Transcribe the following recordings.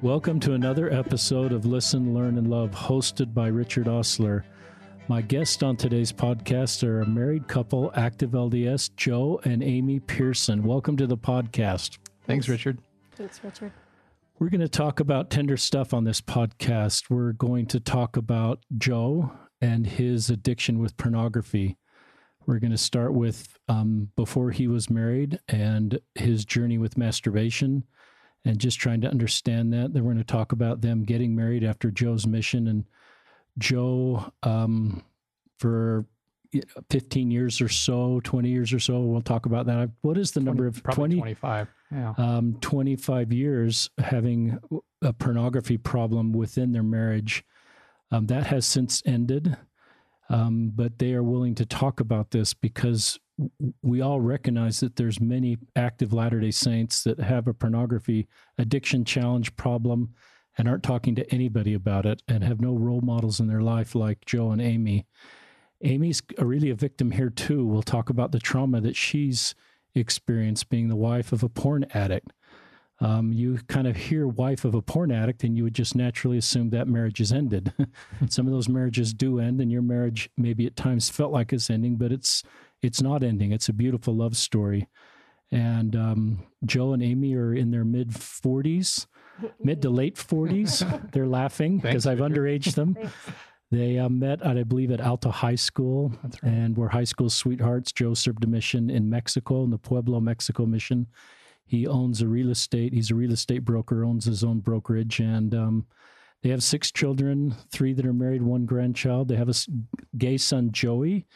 Welcome to another episode of Listen, Learn, and Love, hosted by Richard Ostler. My guests on today's podcast are a married couple, active LDS, Joe and Amy Pearson. Welcome to the podcast. Thanks, Richard. Thanks, Richard. We're going to talk about tender stuff on this podcast. We're going to talk about Joe and his addiction with pornography. We're going to start with um, before he was married and his journey with masturbation and just trying to understand that. Then we're going to talk about them getting married after Joe's mission and Joe um, for 15 years or so, 20 years or so. We'll talk about that. What is the 20, number of 20? 25. Yeah. Um, 25 years having a pornography problem within their marriage. Um, that has since ended. Um, but they are willing to talk about this because we all recognize that there's many active Latter-day Saints that have a pornography addiction challenge problem and aren't talking to anybody about it and have no role models in their life like Joe and Amy. Amy's really a victim here too. We'll talk about the trauma that she's experienced being the wife of a porn addict. Um, you kind of hear wife of a porn addict and you would just naturally assume that marriage is ended. Some of those marriages do end and your marriage maybe at times felt like it's ending, but it's it's not ending. It's a beautiful love story. And um, Joe and Amy are in their mid 40s, mid to late 40s. They're laughing because I've underaged them. They uh, met, at, I believe, at Alta High School right. and were high school sweethearts. Joe served a mission in Mexico, in the Puebla, Mexico mission. He owns a real estate. He's a real estate broker, owns his own brokerage, and um, they have six children, three that are married, one grandchild. They have a gay son, Joey.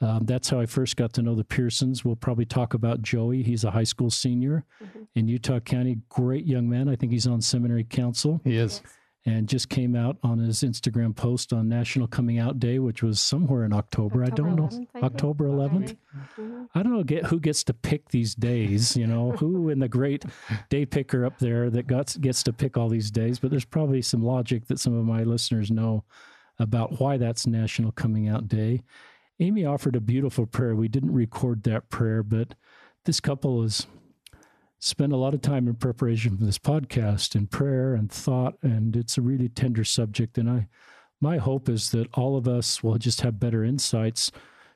Um, that's how I first got to know the Pearsons. We'll probably talk about Joey. He's a high school senior mm-hmm. in Utah County. Great young man. I think he's on seminary council. He is. Yes. And just came out on his Instagram post on National Coming Out Day, which was somewhere in October. October I don't know. I October 11th. Mm-hmm. I don't know get, who gets to pick these days, you know, who in the great day picker up there that gets, gets to pick all these days. But there's probably some logic that some of my listeners know about why that's National Coming Out Day. Amy offered a beautiful prayer. We didn't record that prayer, but this couple has spent a lot of time in preparation for this podcast and prayer and thought, and it's a really tender subject. And I, my hope is that all of us will just have better insights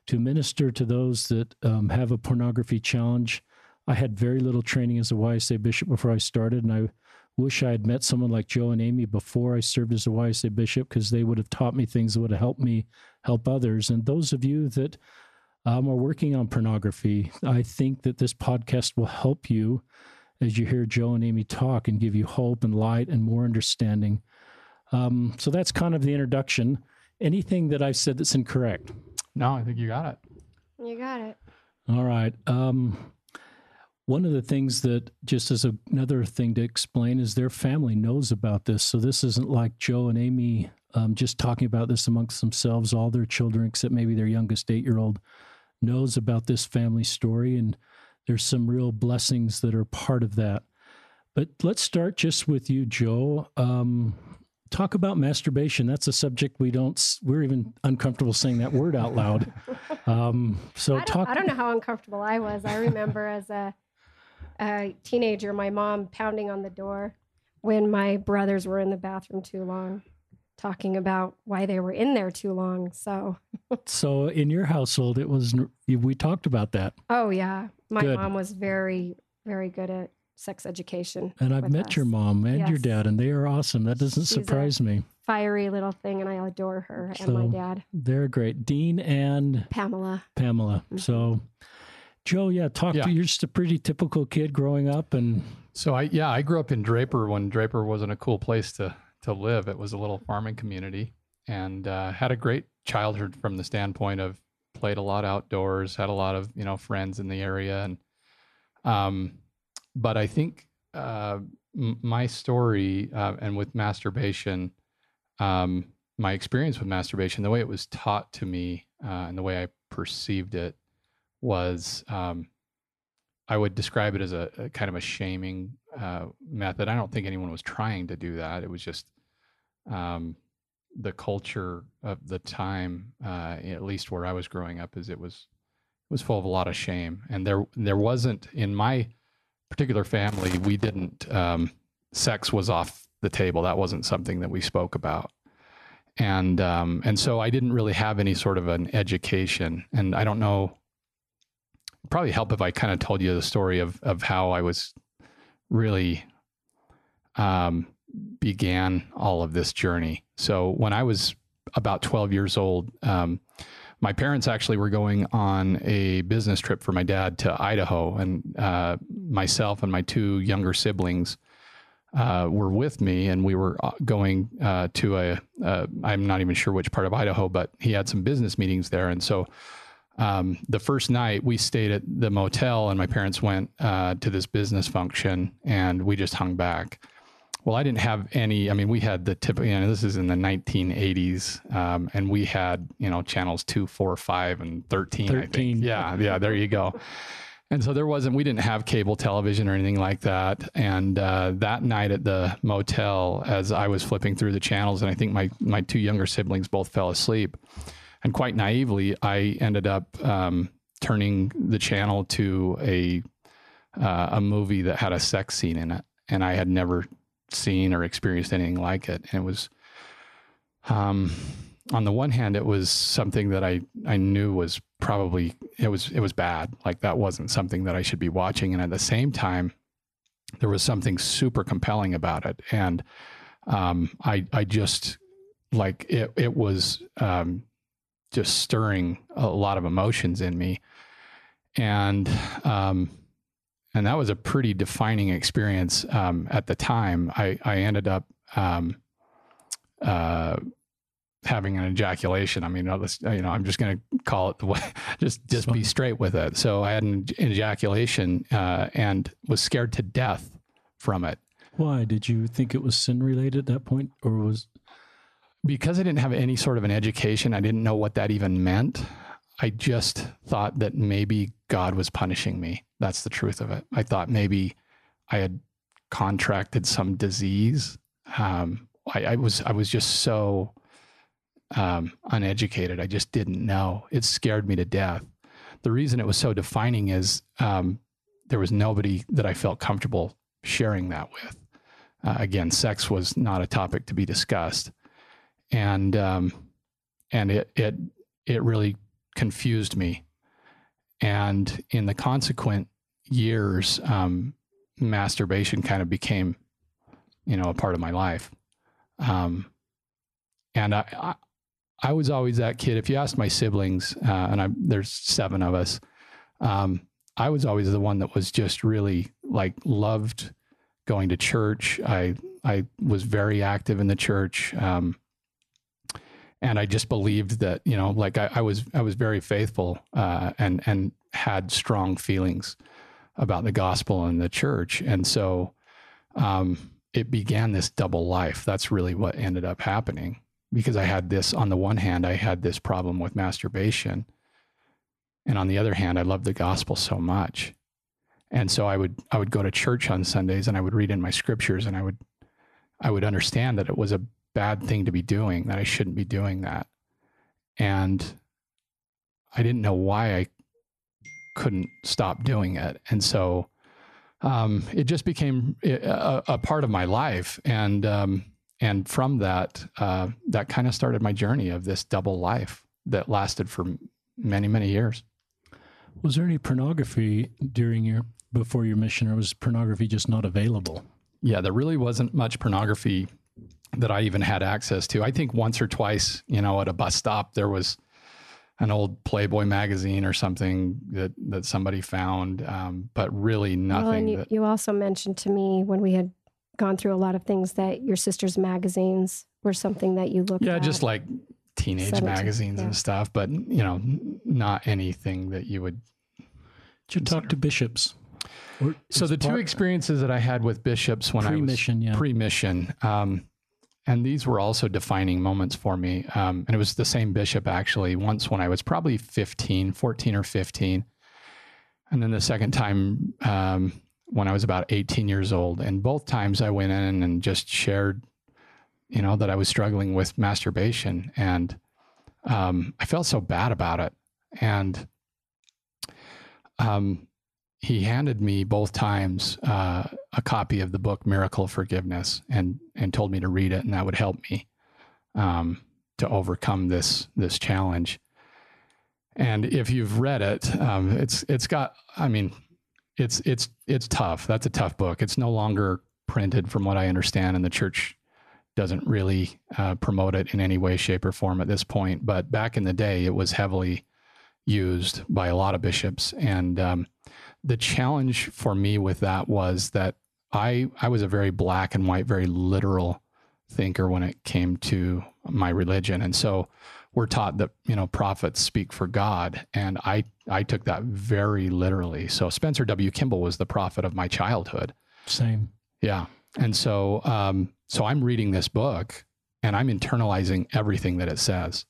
to minister to those that um, have a pornography challenge. I had very little training as a YSA bishop before I started, and I wish I had met someone like Joe and Amy before I served as a YSA bishop because they would have taught me things that would have helped me help others. And those of you that um, are working on pornography, I think that this podcast will help you as you hear Joe and Amy talk and give you hope and light and more understanding. Um, so that's kind of the introduction. Anything that I've said that's incorrect? No, I think you got it. You got it. All right. Um, one of the things that, just as another thing to explain, is their family knows about this. So this isn't like Joe and Amy um, just talking about this amongst themselves. All their children, except maybe their youngest eight year old, knows about this family story. And there's some real blessings that are part of that. But let's start just with you, Joe. Um, talk about masturbation. That's a subject we don't. We're even uncomfortable saying that word out loud. Um, so I talk. I don't know how uncomfortable I was. I remember as a a teenager, my mom pounding on the door when my brothers were in the bathroom too long, talking about why they were in there too long. So, so in your household, it was we talked about that. Oh yeah, my good. mom was very very good at sex education. And I've met us. your mom and yes. your dad, and they are awesome. That doesn't She's surprise me. Fiery little thing, and I adore her so and my dad. They're great. Dean and Pamela. Pamela. Mm-hmm. So Joe, yeah, talk yeah. to you're just a pretty typical kid growing up and so I yeah, I grew up in Draper when Draper wasn't a cool place to to live. It was a little farming community and uh, had a great childhood from the standpoint of played a lot outdoors, had a lot of, you know, friends in the area and um but I think uh, m- my story uh, and with masturbation um my experience with masturbation, the way it was taught to me uh, and the way I perceived it was um, I would describe it as a, a kind of a shaming uh, method. I don't think anyone was trying to do that. It was just um, the culture of the time, uh, at least where I was growing up, is it was it was full of a lot of shame, and there there wasn't in my particular family we didn't um, sex was off the table. That wasn't something that we spoke about. And um, and so I didn't really have any sort of an education. And I don't know. Probably help if I kind of told you the story of of how I was really um, began all of this journey. So when I was about 12 years old, um, my parents actually were going on a business trip for my dad to Idaho, and uh, myself and my two younger siblings uh, were with me, and we were uh, going uh, to a. am not even sure which part of Idaho, but he had some business meetings there, and so. Um, the first night we stayed at the motel, and my parents went uh, to this business function, and we just hung back. Well, I didn't have any. I mean, we had the tip. You know, this is in the 1980s, um, and we had you know channels two, four, five, and 13. 13. Yeah, yeah. There you go. And so there wasn't. We didn't have cable television or anything like that. And uh, that night at the motel, as I was flipping through the channels, and I think my my two younger siblings both fell asleep, and quite naively, I ended up um, turning the channel to a uh, a movie that had a sex scene in it, and I had never seen or experienced anything like it. And it was, um, on the one hand, it was something that I, I knew was probably, it was, it was bad. Like that wasn't something that I should be watching. And at the same time, there was something super compelling about it. And, um, I, I just like it, it was, um, just stirring a lot of emotions in me. And, um, and that was a pretty defining experience um, at the time. I, I ended up um, uh, having an ejaculation. I mean, you know, I'm just going to call it the way, just just be straight with it. So I had an ejaculation uh, and was scared to death from it. Why did you think it was sin related at that point, or was because I didn't have any sort of an education? I didn't know what that even meant. I just thought that maybe God was punishing me. That's the truth of it. I thought maybe I had contracted some disease. Um, I, I, was I was just so um, uneducated. I just didn't know. It scared me to death. The reason it was so defining is um, there was nobody that I felt comfortable sharing that with. Uh, again, sex was not a topic to be discussed, and um, and it it it really confused me. And in the consequent years, um, masturbation kind of became, you know, a part of my life. Um, and I, I, I, was always that kid. If you asked my siblings, uh, and I, there's seven of us, um, I was always the one that was just really like loved going to church. I I was very active in the church. Um, and I just believed that you know, like I, I was I was very faithful uh, and and had strong feelings about the gospel and the church, and so um, it began this double life. That's really what ended up happening because I had this on the one hand, I had this problem with masturbation, and on the other hand, I loved the gospel so much, and so I would I would go to church on Sundays and I would read in my scriptures and I would I would understand that it was a bad thing to be doing, that I shouldn't be doing that. And I didn't know why I couldn't stop doing it. And so um, it just became a, a, part of my life. And, um, and from that, uh, that kind of started my journey of this double life that lasted for many, many years. Was there any pornography during your before your mission, or was pornography just not available? Yeah, there really wasn't much pornography that I even had access to. I think once or twice, you know, at a bus stop, there was an old Playboy magazine or something that that somebody found, um, but really nothing. Well, and you, that, you also mentioned to me when we had gone through a lot of things that your sister's magazines were something that you looked at. yeah, at. just like teenage 17, magazines yeah. and stuff, but you know, not anything that you would. Did you talk to bishops? so the two experiences that I had with bishops when pre-mission, I was yeah. pre-mission, um, and these were also defining moments for me. Um, and it was the same bishop actually, once when I was probably 15, 14 or 15. And then the second time um, when I was about 18 years old. And both times I went in and just shared, you know, that I was struggling with masturbation. And um, I felt so bad about it. And um, he handed me both times uh, a copy of the book Miracle Forgiveness and and told me to read it and that would help me um, to overcome this this challenge. And if you've read it, um, it's it's got I mean it's it's it's tough. That's a tough book. It's no longer printed from what I understand, and the church doesn't really uh, promote it in any way, shape, or form at this point. But back in the day, it was heavily used by a lot of bishops, and um, the challenge for me with that was that I I was a very black and white, very literal thinker when it came to my religion, and so we're taught that you know prophets speak for God, and I I took that very literally. So Spencer W. Kimball was the prophet of my childhood. Same. Yeah, and so um, so I'm reading this book, and I'm internalizing everything that it says,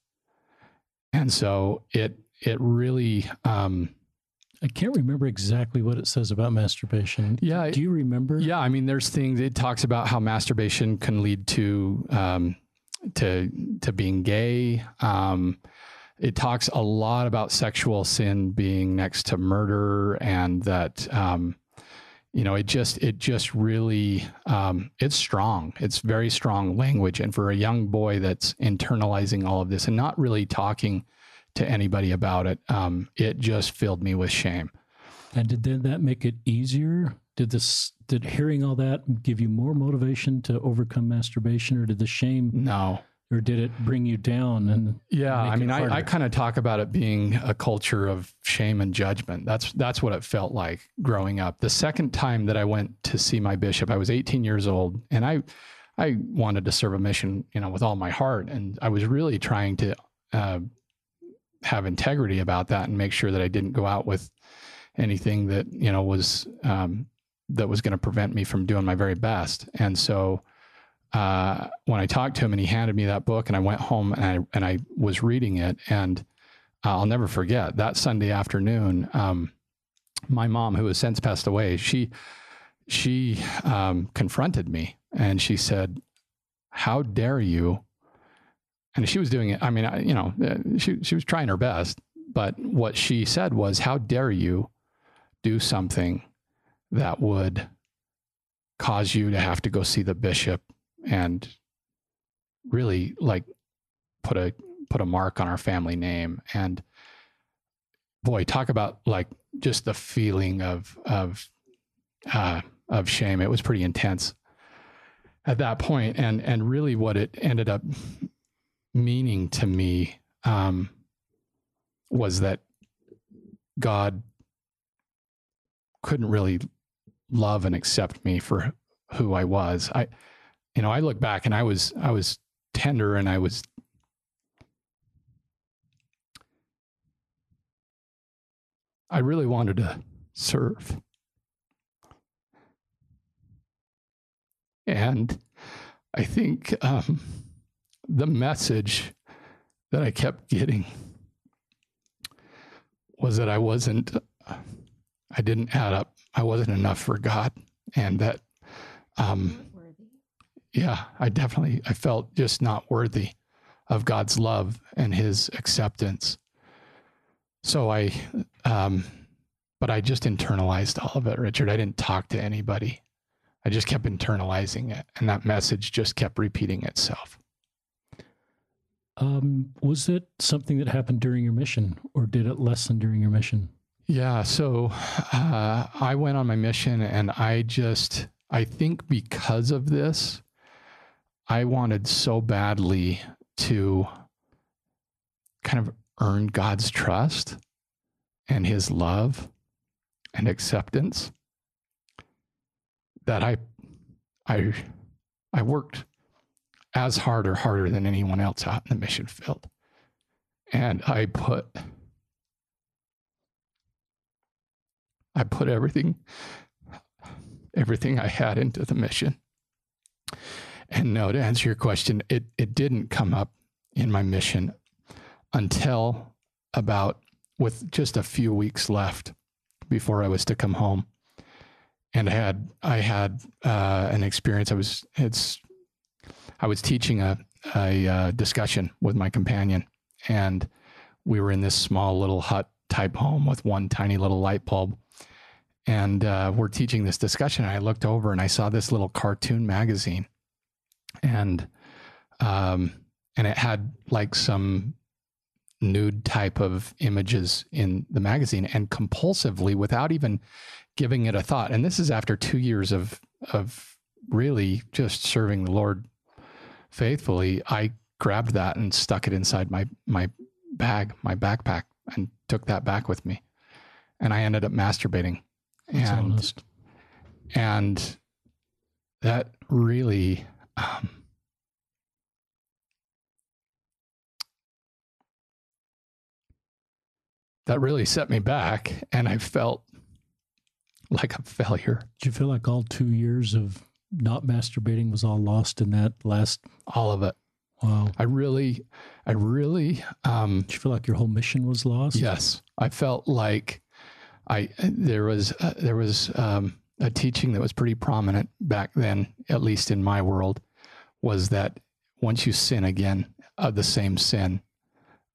and so it it really. Um, I can't remember exactly what it says about masturbation. Yeah. Do you remember? Yeah. I mean, there's things it talks about how masturbation can lead to um, to to being gay. Um, it talks a lot about sexual sin being next to murder, and that um, you know it just it just really um, it's strong. It's very strong language, and for a young boy that's internalizing all of this and not really talking to anybody about it, um, it just filled me with shame. And did then that make it easier? Did this did hearing all that give you more motivation to overcome masturbation, or did the shame No, or did it bring you down? And Yeah, I mean, I, I kind of talk about it being a culture of shame and judgment. That's that's what it felt like growing up. The second time that I went to see my bishop, I was 18 years old, and I I wanted to serve a mission, you know, with all my heart, and I was really trying to uh, have integrity about that and make sure that I didn't go out with anything that you know was um, that was going to prevent me from doing my very best. And so uh, when I talked to him and he handed me that book and I went home and I and I was reading it and I'll never forget that Sunday afternoon. Um, my mom, who has since passed away, she she um, confronted me and she said, "How dare you?" And she was doing it. I mean, I, you know, uh, she she was trying her best, but what she said was, "How dare you do something that would cause you to have to go see the bishop and really like put a put a mark on our family name and boy talk about like just the feeling of of uh of shame it was pretty intense at that point and and really what it ended up meaning to me um was that god couldn't really love and accept me for who I was. I you know, I look back and I was I was tender and I was I really wanted to serve. And I think um, the message that I kept getting was that I wasn't, I didn't add up. I wasn't enough for God. And that, um, yeah, I definitely, I felt just not worthy of God's love and his acceptance. So I, um, but I just internalized all of it, Richard. I didn't talk to anybody. I just kept internalizing it. And that message just kept repeating itself. Um, was it something that happened during your mission, or did it lessen during your mission? Yeah. So uh, I went on my mission and I just, I think because of this, I wanted so badly to kind of earn God's trust and his love and acceptance that I, I, I worked as hard or harder than anyone else out in the mission field. And I put I put everything everything I had into the mission. And no, to answer your question, it it didn't come up in my mission until about with just a few weeks left before I was to come home. And I had I had uh, an experience. I was it's I was teaching a a uh, discussion with my companion, and we were in this small little hut type home with one tiny little light bulb and uh, we're teaching this discussion. I looked over and I saw this little cartoon magazine, and um, and it had like some nude type of images in the magazine, and compulsively, without even giving it a thought. And this is after two years of of really just serving the Lord faithfully. I grabbed that and stuck it inside my my bag, my backpack, and took that back with me. And I ended up masturbating. That's and honest. and that really um, that really set me back and i felt like a failure Did you feel like all two years of not masturbating was all lost in that last? all of it Wow. i really i really um Did you feel like your whole mission was lost? Yes, I felt like I there was uh, there was um, a teaching that was pretty prominent back then, at least in my world, was that once you sin again of the same sin,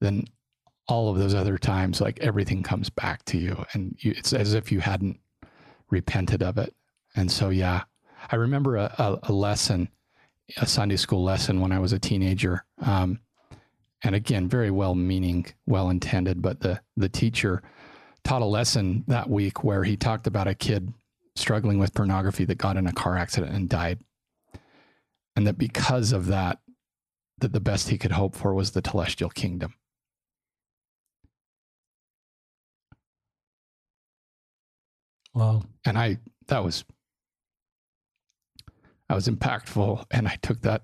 then all of those other times, like everything comes back to you, and you, it's as if you hadn't repented of it. And so, yeah, I remember a, a, a lesson, a Sunday school lesson when I was a teenager. Um, and again, very well meaning, well intended, but the the teacher taught a lesson that week where he talked about a kid struggling with pornography that got in a car accident and died. And that because of that, that the best he could hope for was the telestial kingdom. Wow. And I that was I was impactful and I took that,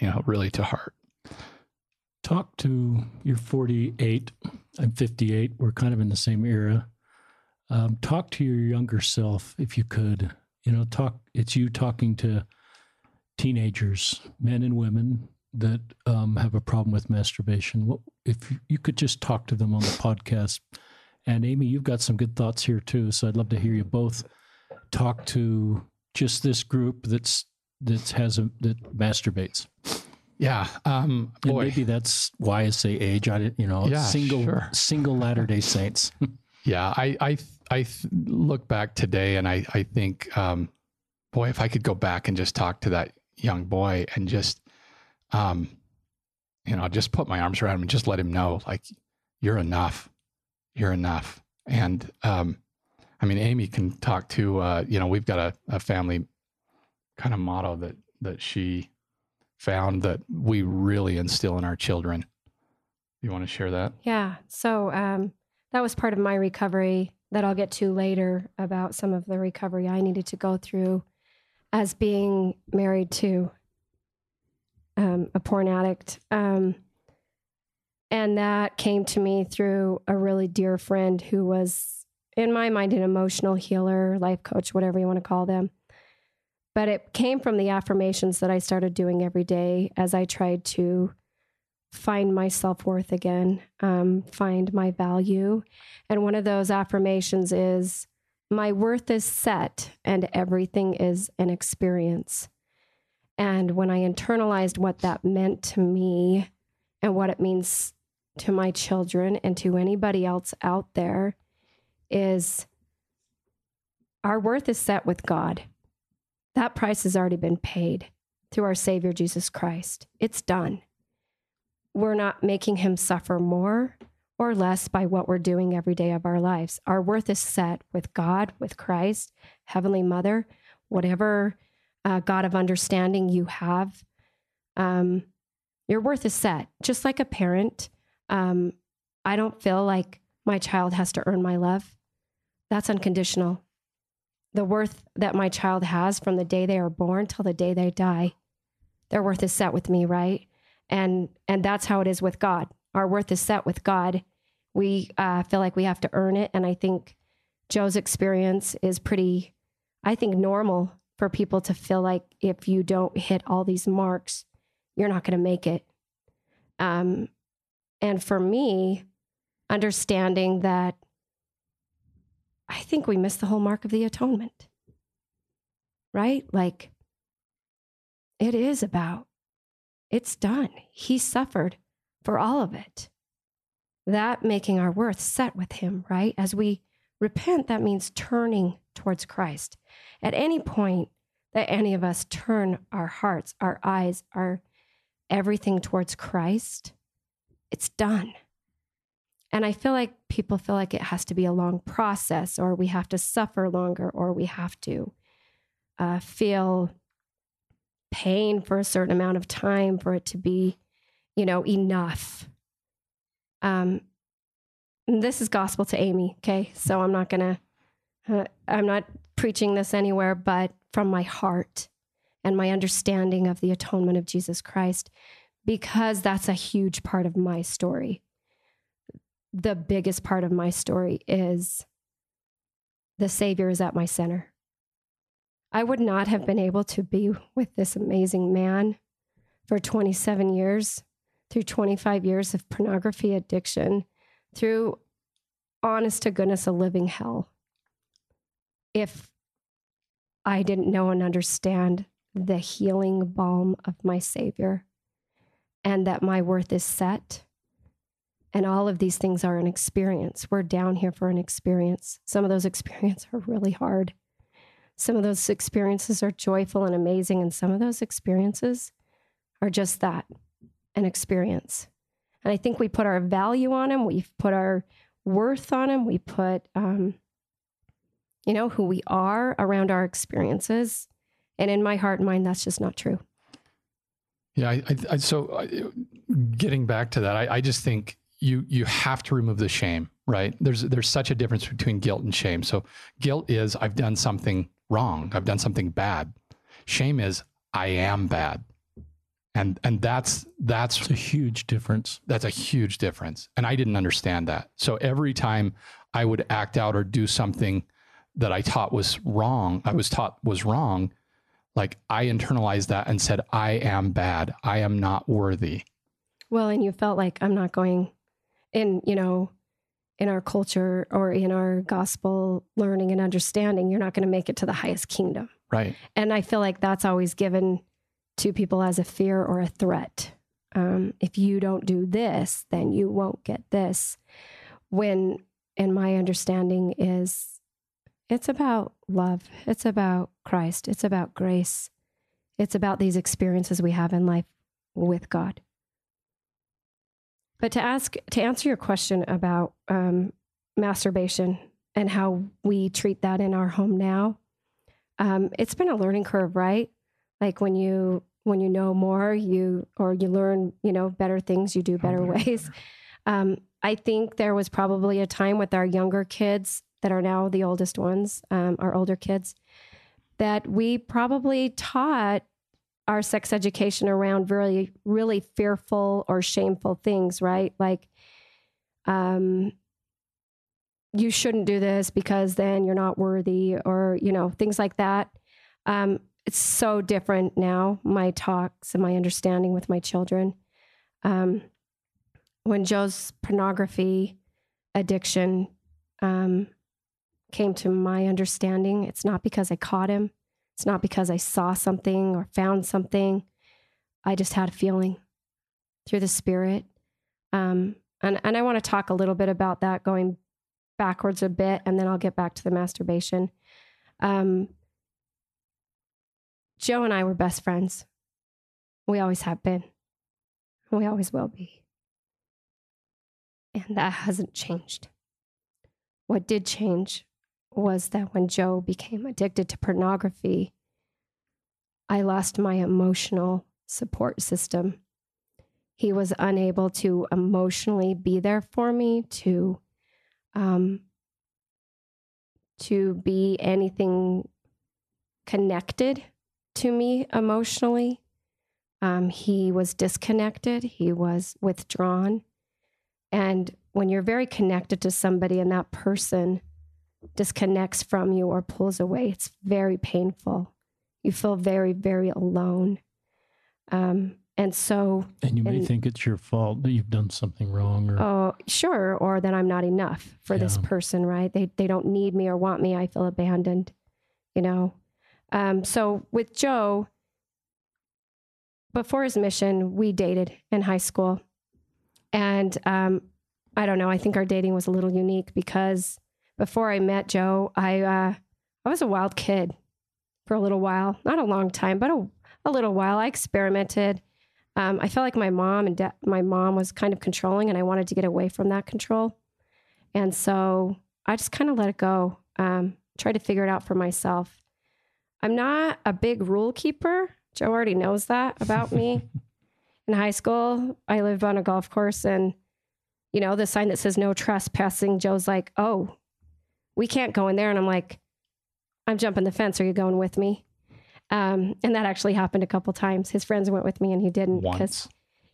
you know, really to heart. Talk to you're 48. I'm 58. We're kind of in the same era. Um, talk to your younger self if you could. You know, talk. It's you talking to teenagers, men and women that um, have a problem with masturbation. What if you could just talk to them on the podcast? And Amy, you've got some good thoughts here too. So I'd love to hear you both talk to just this group that's that has a that masturbates. Yeah. Um And boy. maybe that's why I say age. I you know, Yeah, single sure. single Latter Day Saints. Yeah, I I I look back today and I I think, um, boy, if I could go back and just talk to that young boy and just, um, you know, just put my arms around him and just let him know, like, you're enough, you're enough. And um, I mean, Amy can talk to, uh, you know, we've got a, a family kind of motto that that she found that we really instill in our children. You want to share that? Yeah. So um, that was part of my recovery that I'll get to later about some of the recovery I needed to go through as being married to um, a porn addict. Um, and that came to me through a really dear friend who was, in my mind, an emotional healer, life coach, whatever you want to call them. But it came from the affirmations that I started doing every day as I tried to find my self worth again, um, find my value. And one of those affirmations is my worth is set and everything is an experience. And when I internalized what that meant to me and what it means to my children and to anybody else out there, is our worth is set with God. That price has already been paid through our Savior Jesus Christ. It's done we're not making him suffer more or less by what we're doing every day of our lives. Our worth is set with God, with Christ, Heavenly Mother, whatever uh, God of understanding you have. Um, your worth is set. Just like a parent, um, I don't feel like my child has to earn my love. That's unconditional. The worth that my child has from the day they are born till the day they die, their worth is set with me, right? and and that's how it is with god our worth is set with god we uh, feel like we have to earn it and i think joe's experience is pretty i think normal for people to feel like if you don't hit all these marks you're not going to make it um, and for me understanding that i think we miss the whole mark of the atonement right like it is about it's done. He suffered for all of it. That making our worth set with him, right? As we Repent, that means turning towards Christ. At any point that any of us turn our hearts, our eyes, our everything towards Christ, it's done. And I feel like people feel like it has to be a long process, or we have to suffer longer, or we have to uh, feel pain for a certain amount of time for it to be, you know, enough. Um, this is gospel to Amy, okay? So I'm not gonna, uh, I'm not preaching this anywhere, but from my heart and my understanding of the atonement of Jesus Christ, because that's a huge part of my story. The biggest part of my story is the Savior is at my center. I would not have been able to be with this amazing man for 27 years, through 25 years of pornography addiction, through honest to goodness, a living hell. If I didn't know and understand the healing balm of my Savior and that my worth is set. And all of these things are an experience. We're down here for an experience. Some of those experiences are really hard. Some of those experiences are joyful and amazing. And some of those experiences are just that an experience. And I think we put our value on them. We've put our worth on them. We put, um, you know, who we are around our experiences. And in my heart and mind, that's just not true. Yeah. I, I, so getting back to that, I, I just think you you have to remove the shame, right? There's there's such a difference between guilt and shame. So guilt is I've done something wrong, I've done something bad. Shame is I am bad, and and that's that's It's a huge difference. that's a huge difference. And I didn't understand that. So every time I would act out or do something that I taught was wrong, I was taught was wrong, like I internalized that and said, I am bad. I am not worthy. Well, and you felt like I'm not going in, you know, in our culture or in our gospel learning and understanding, you're not going to make it to the highest kingdom. Right. And I feel like that's always given to people as a fear or a threat. Um, if you don't do this, then you won't get this. When, in my understanding, is it's about love, it's about Christ, it's about grace, it's about these experiences we have in life with God. But to ask, to answer your question about um, masturbation and how we treat that in our home now, um, it's been a learning curve, right? Like when you when you know more, you or you learn, you know, better things, you do better ways. Um, I think there was probably a time with our younger kids that are now the oldest ones, um, our older kids, that we probably taught our sex education around really, really fearful or shameful things, right? Like, um, you shouldn't do this because then you're not worthy, or, you know, things like that. Um, it's so different now, my talks and my understanding with my children. Um, when Joe's pornography addiction um, came to my understanding, it's not because I caught him. It's not because I saw something or found something. I just had a feeling through the spirit. Um, and, and I want to talk a little bit about that going backwards a bit, and then I'll get back to the masturbation. Um, Joe and I were best friends. We always have been. We always will be. And that hasn't changed. What did change was that when Joe became addicted to pornography, I lost my emotional support system. He was unable to emotionally be there for me, to um, to be anything connected to me emotionally. Um, he was disconnected. He was withdrawn. And when you're very connected to somebody and that person disconnects from you or pulls away, it's very painful. You feel very, very alone. Um, and so, And you may And- think it's your fault that you've done something wrong or oh, sure, or that I'm not enough for this person, right? They they don't need me or want me. I feel abandoned, you know. Um, so with Joe, before his mission, we dated in high school, and um, I don't know. I think our dating was a little unique because before I met Joe, I uh, I was a wild kid for a little while, not a long time, but a, a little while. I experimented. Um, I felt like my mom and da- my mom was kind of controlling, and I wanted to get away from that control. And so I just kind of let it go. Um, tried to figure it out for myself. I'm not a big rule keeper. Joe already knows that about me. In high school, I lived on a golf course, and you know the sign that says no trespassing. Joe's like, "Oh, we can't go in there," and I'm like, "I'm jumping the fence. Are you going with me?" Um, and that actually happened a couple times. His friends went with me, and he didn't because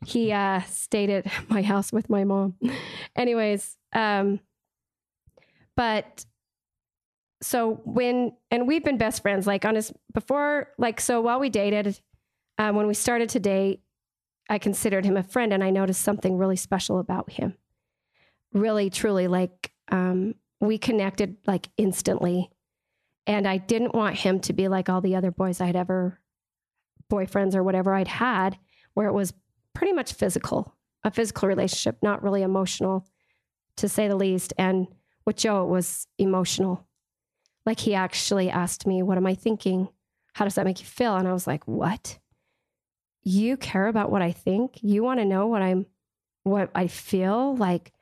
he uh, stayed at my house with my mom. Anyways, um, but so when and we've been best friends like on his before like so while we dated, um, when we started to date, I considered him a friend, and I noticed something really special about him. Really, truly, like um, we connected like instantly, and I didn't want him to be like all the other boys I'd ever boyfriends or whatever I'd had, where it was pretty much physical, a physical relationship, not really emotional, to say the least. And with Joe, it was emotional. Like he actually asked me, What am I thinking? How does that make you feel? And I was like, What? You care about what I think? You want to know what I'm, what I feel? Like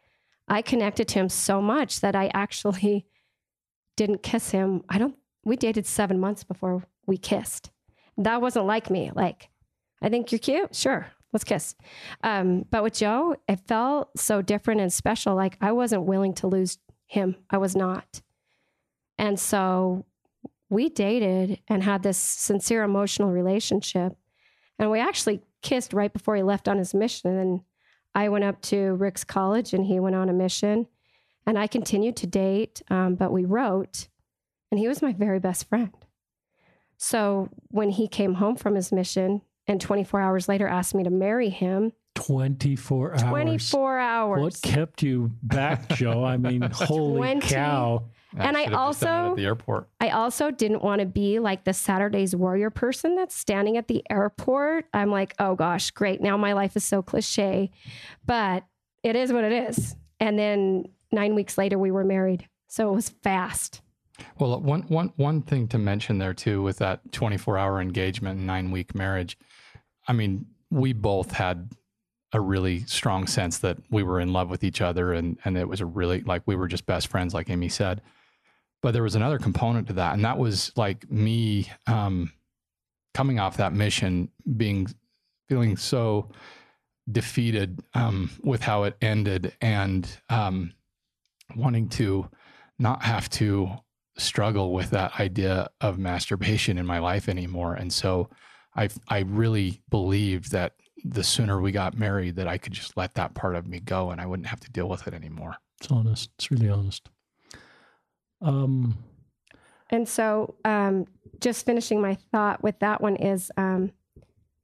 I connected to him so much that I actually didn't kiss him. I don't, we dated seven months before we kissed. That wasn't like me. Like, I think you're cute. Sure, let's kiss. Um, but with Joe, it felt so different and special. Like I wasn't willing to lose him. I was not. And so we dated and had this sincere emotional relationship. And we actually kissed right before he left on his mission. And I went up to Ricks college and he went on a mission. And I continued to date, um, but we wrote, and he was my very best friend. So when he came home from his mission and 24 hours later asked me to marry him, 24 hours. 24 hours. What kept you back, Joe? I mean, holy 20 cow. And I done it also- at the airport. I also didn't want to be like the Saturday's Warrior person that's standing at the airport. I'm like, oh gosh, great. Now my life is so cliche, but it is what it is. And then nine weeks later, we were married. So it was fast. Well, uh, one one one thing to mention there too with that 24 hour engagement and nine week marriage. I mean, we both had a really strong sense that we were in love with each other and and it was a really like we were just best friends, like Amy said. But there was another component to that, and that was like me um, coming off that mission, being feeling so defeated um, with how it ended, and um, wanting to not have to struggle with that idea of masturbation in my life anymore. And so I I really believed that the sooner we got married that I could just let that part of me go and I wouldn't have to deal with it anymore. It's honest. It's really honest. Um, And so, um, just finishing my thought with that one is um,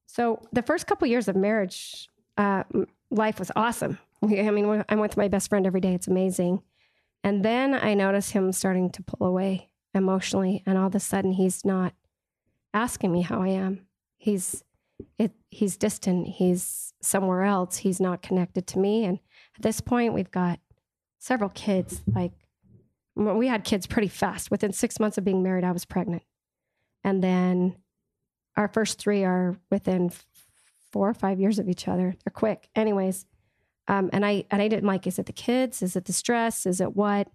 so the first couple years of marriage, uh, life was awesome. I mean, I'm with my best friend every day. It's amazing. And then I noticed him starting to pull away emotionally, and all of a sudden, he's not asking me how I am. He's it, he's distant. He's somewhere else. He's not connected to me. And at this point, we've got several kids. Like we had kids pretty fast. Within six months of being married, I was pregnant. And then our first three are within four or five years of each other. They're quick. Anyways, um, and I and I didn't like, is it the kids? Is it the stress? Is it what?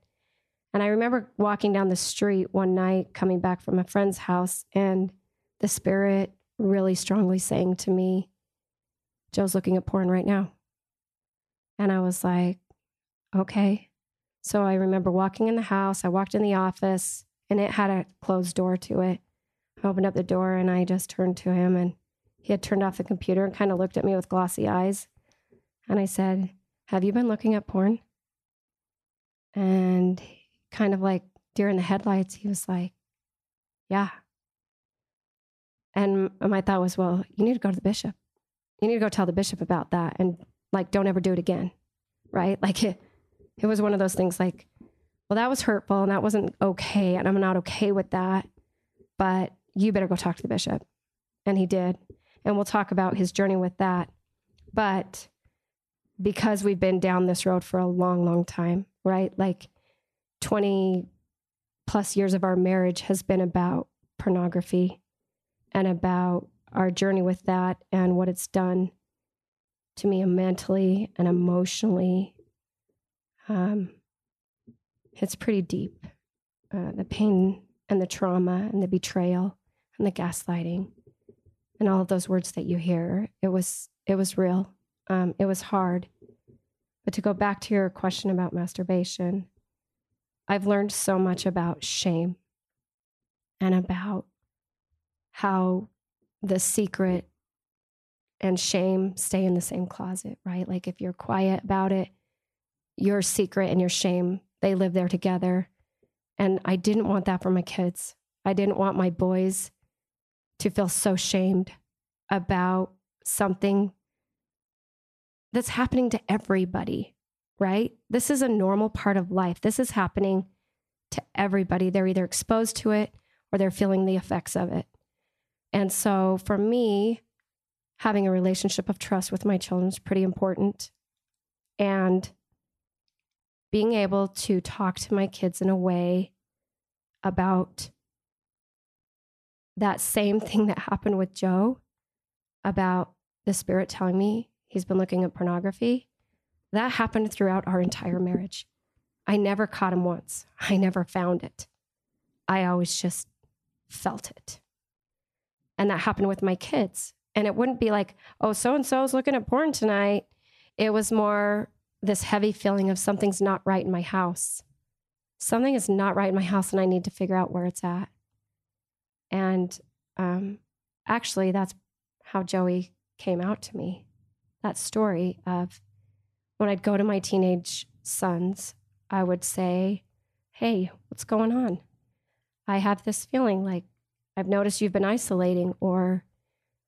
And I remember walking down the street one night, coming back from a friend's house, and the spirit really strongly saying to me, Joe's looking at porn right now. And I was like, okay. So I remember walking in the house. I walked in the office and it had a closed door to it. I opened up the door and I just turned to him and he had turned off the computer and kind of looked at me with glossy eyes. And I said, Have you been looking at porn? And kind of like deer in the headlights, he was like, Yeah. And my thought was, Well, you need to go to the bishop. You need to go tell the bishop about that and like, don't ever do it again. Right? Like, it, it was one of those things like, well, that was hurtful and that wasn't okay. And I'm not okay with that. But you better go talk to the bishop. And he did. And we'll talk about his journey with that. But because we've been down this road for a long, long time, right? Like 20 plus years of our marriage has been about pornography and about our journey with that and what it's done to me mentally and emotionally. Um, it's pretty deep. Uh, the pain and the trauma and the betrayal and the gaslighting and all of those words that you hear. It was it was real. Um, it was hard. But to go back to your question about masturbation, I've learned so much about shame and about how the secret and shame stay in the same closet, right? Like if you're quiet about it, your secret and your shame, they live there together. And I didn't want that for my kids. I didn't want my boys to feel so shamed about something that's happening to everybody, right? This is a normal part of life. This is happening to everybody. They're either exposed to it or they're feeling the effects of it. And so for me, having a relationship of trust with my children is pretty important. And being able to talk to my kids in a way about that same thing that happened with Joe about the spirit telling me he's been looking at pornography. That happened throughout our entire marriage. I never caught him once. I never found it. I always just felt it. And that happened with my kids. And it wouldn't be like, oh, so and so is looking at porn tonight. It was more this heavy feeling of something's not right in my house. Something is not right in my house, and I need to figure out where it's at. And um, actually, that's how Joey came out to me. That story of when I'd go to my teenage sons, I would say, Hey, what's going on? I have this feeling like I've noticed you've been isolating, or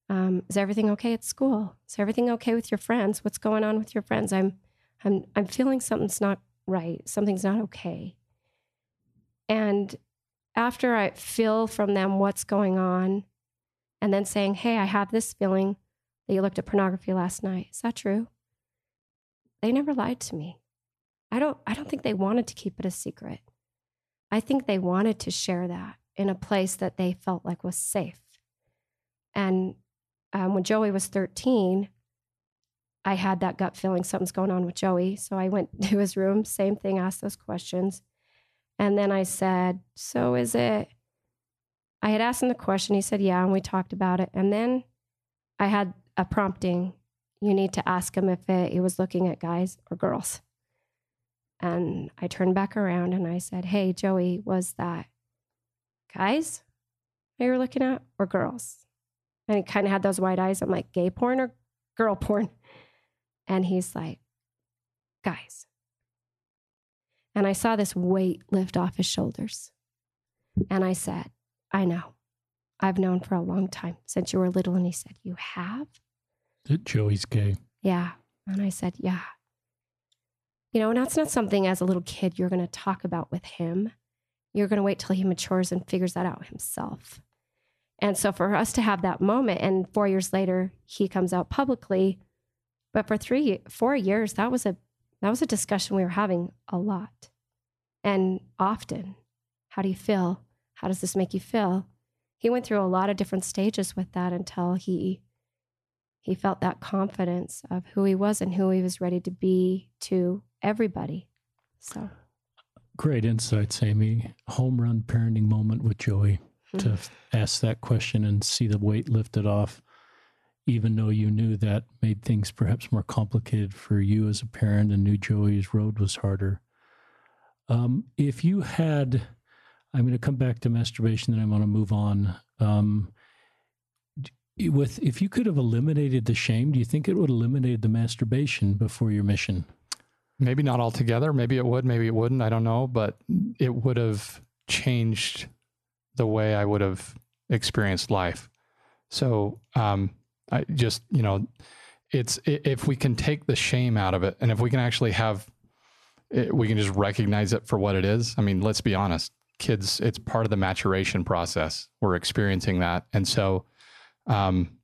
um, is everything okay at school? Is everything okay with your friends? What's going on with your friends? I'm, I'm, I'm feeling something's not right. Something's not okay. And after I feel from them what's going on, and then saying, Hey, I have this feeling that you looked at pornography last night. Is that true? They never lied to me. I don't, I don't think they wanted to keep it a secret. I think they wanted to share that in a place that they felt like was safe. And um, when Joey was 13, I had that gut feeling something's going on with Joey. So I went to his room, same thing, asked those questions. And then I said, So is it? I had asked him the question. He said, Yeah. And we talked about it. And then I had a prompting. You need to ask him if it, he was looking at guys or girls. And I turned back around and I said, Hey, Joey, was that guys that you were looking at or girls? And he kind of had those wide eyes. I'm like, Gay porn or girl porn? And he's like, Guys. And I saw this weight lift off his shoulders. And I said, I know. I've known for a long time since you were little. And he said, You have? That Joey's gay. Yeah. And I said, Yeah. You know, and that's not something as a little kid you're going to talk about with him. You're going to wait till he matures and figures that out himself. And so for us to have that moment, and four years later, he comes out publicly. But for three, four years, that was a that was a discussion we were having a lot and often. How do you feel? How does this make you feel? He went through a lot of different stages with that until he he felt that confidence of who he was and who he was ready to be to everybody. So great insights, Amy. Home run parenting moment with Joey to mm-hmm. ask that question and see the weight lifted off even though you knew that made things perhaps more complicated for you as a parent and knew Joey's road was harder. Um, if you had, I'm going to come back to masturbation, then I want to move on. Um, with if you could have eliminated the shame, do you think it would have eliminated the masturbation before your mission? Maybe not altogether. Maybe it would. Maybe it wouldn't. I don't know. But it would have changed the way I would have experienced life. So um, I just, you know, it's if we can take the shame out of it and if we can actually have it, we can just recognize it for what it is. I mean, let's be honest. Kids, it's part of the maturation process. We're experiencing that. And so um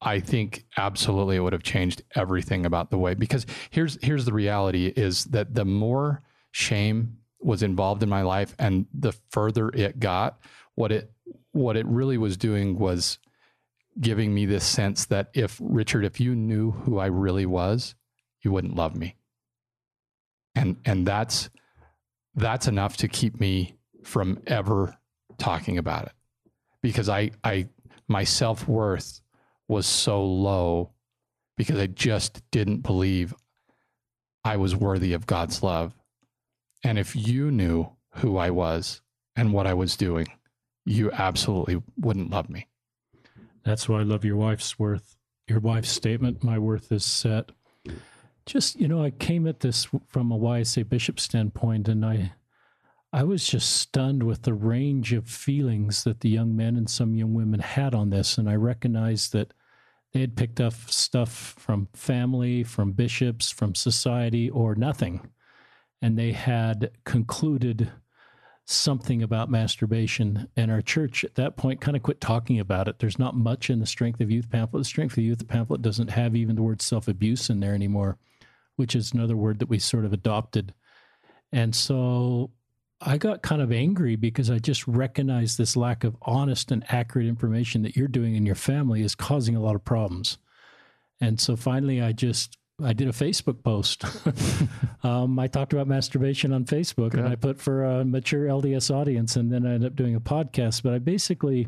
I think absolutely it would have changed everything about the way because here's here's the reality is that the more shame was involved in my life and the further it got, what it what it really was doing was giving me this sense that if Richard, if you knew who I really was, you wouldn't love me. And and that's that's enough to keep me from ever talking about it. Because I I my self-worth was so low because I just didn't believe I was worthy of God's love. And if you knew who I was and what I was doing, you absolutely wouldn't love me. That's why I love your wife's worth. Your wife's statement, my worth is set. Just, you know, I came at this from a YSA bishop standpoint and I I was just stunned with the range of feelings that the young men and some young women had on this and I recognized that they had picked up stuff from family, from bishops, from society or nothing. And they had concluded something about masturbation. And our church at that point kind of quit talking about it. There's not much in the Strength of Youth pamphlet. The Strength of Youth pamphlet doesn't have even the word self abuse in there anymore, which is another word that we sort of adopted. And so I got kind of angry because I just recognized this lack of honest and accurate information that you're doing in your family is causing a lot of problems. And so finally, I just I did a Facebook post. um, I talked about masturbation on Facebook, and I put for a mature LDS audience, and then I ended up doing a podcast. But I basically,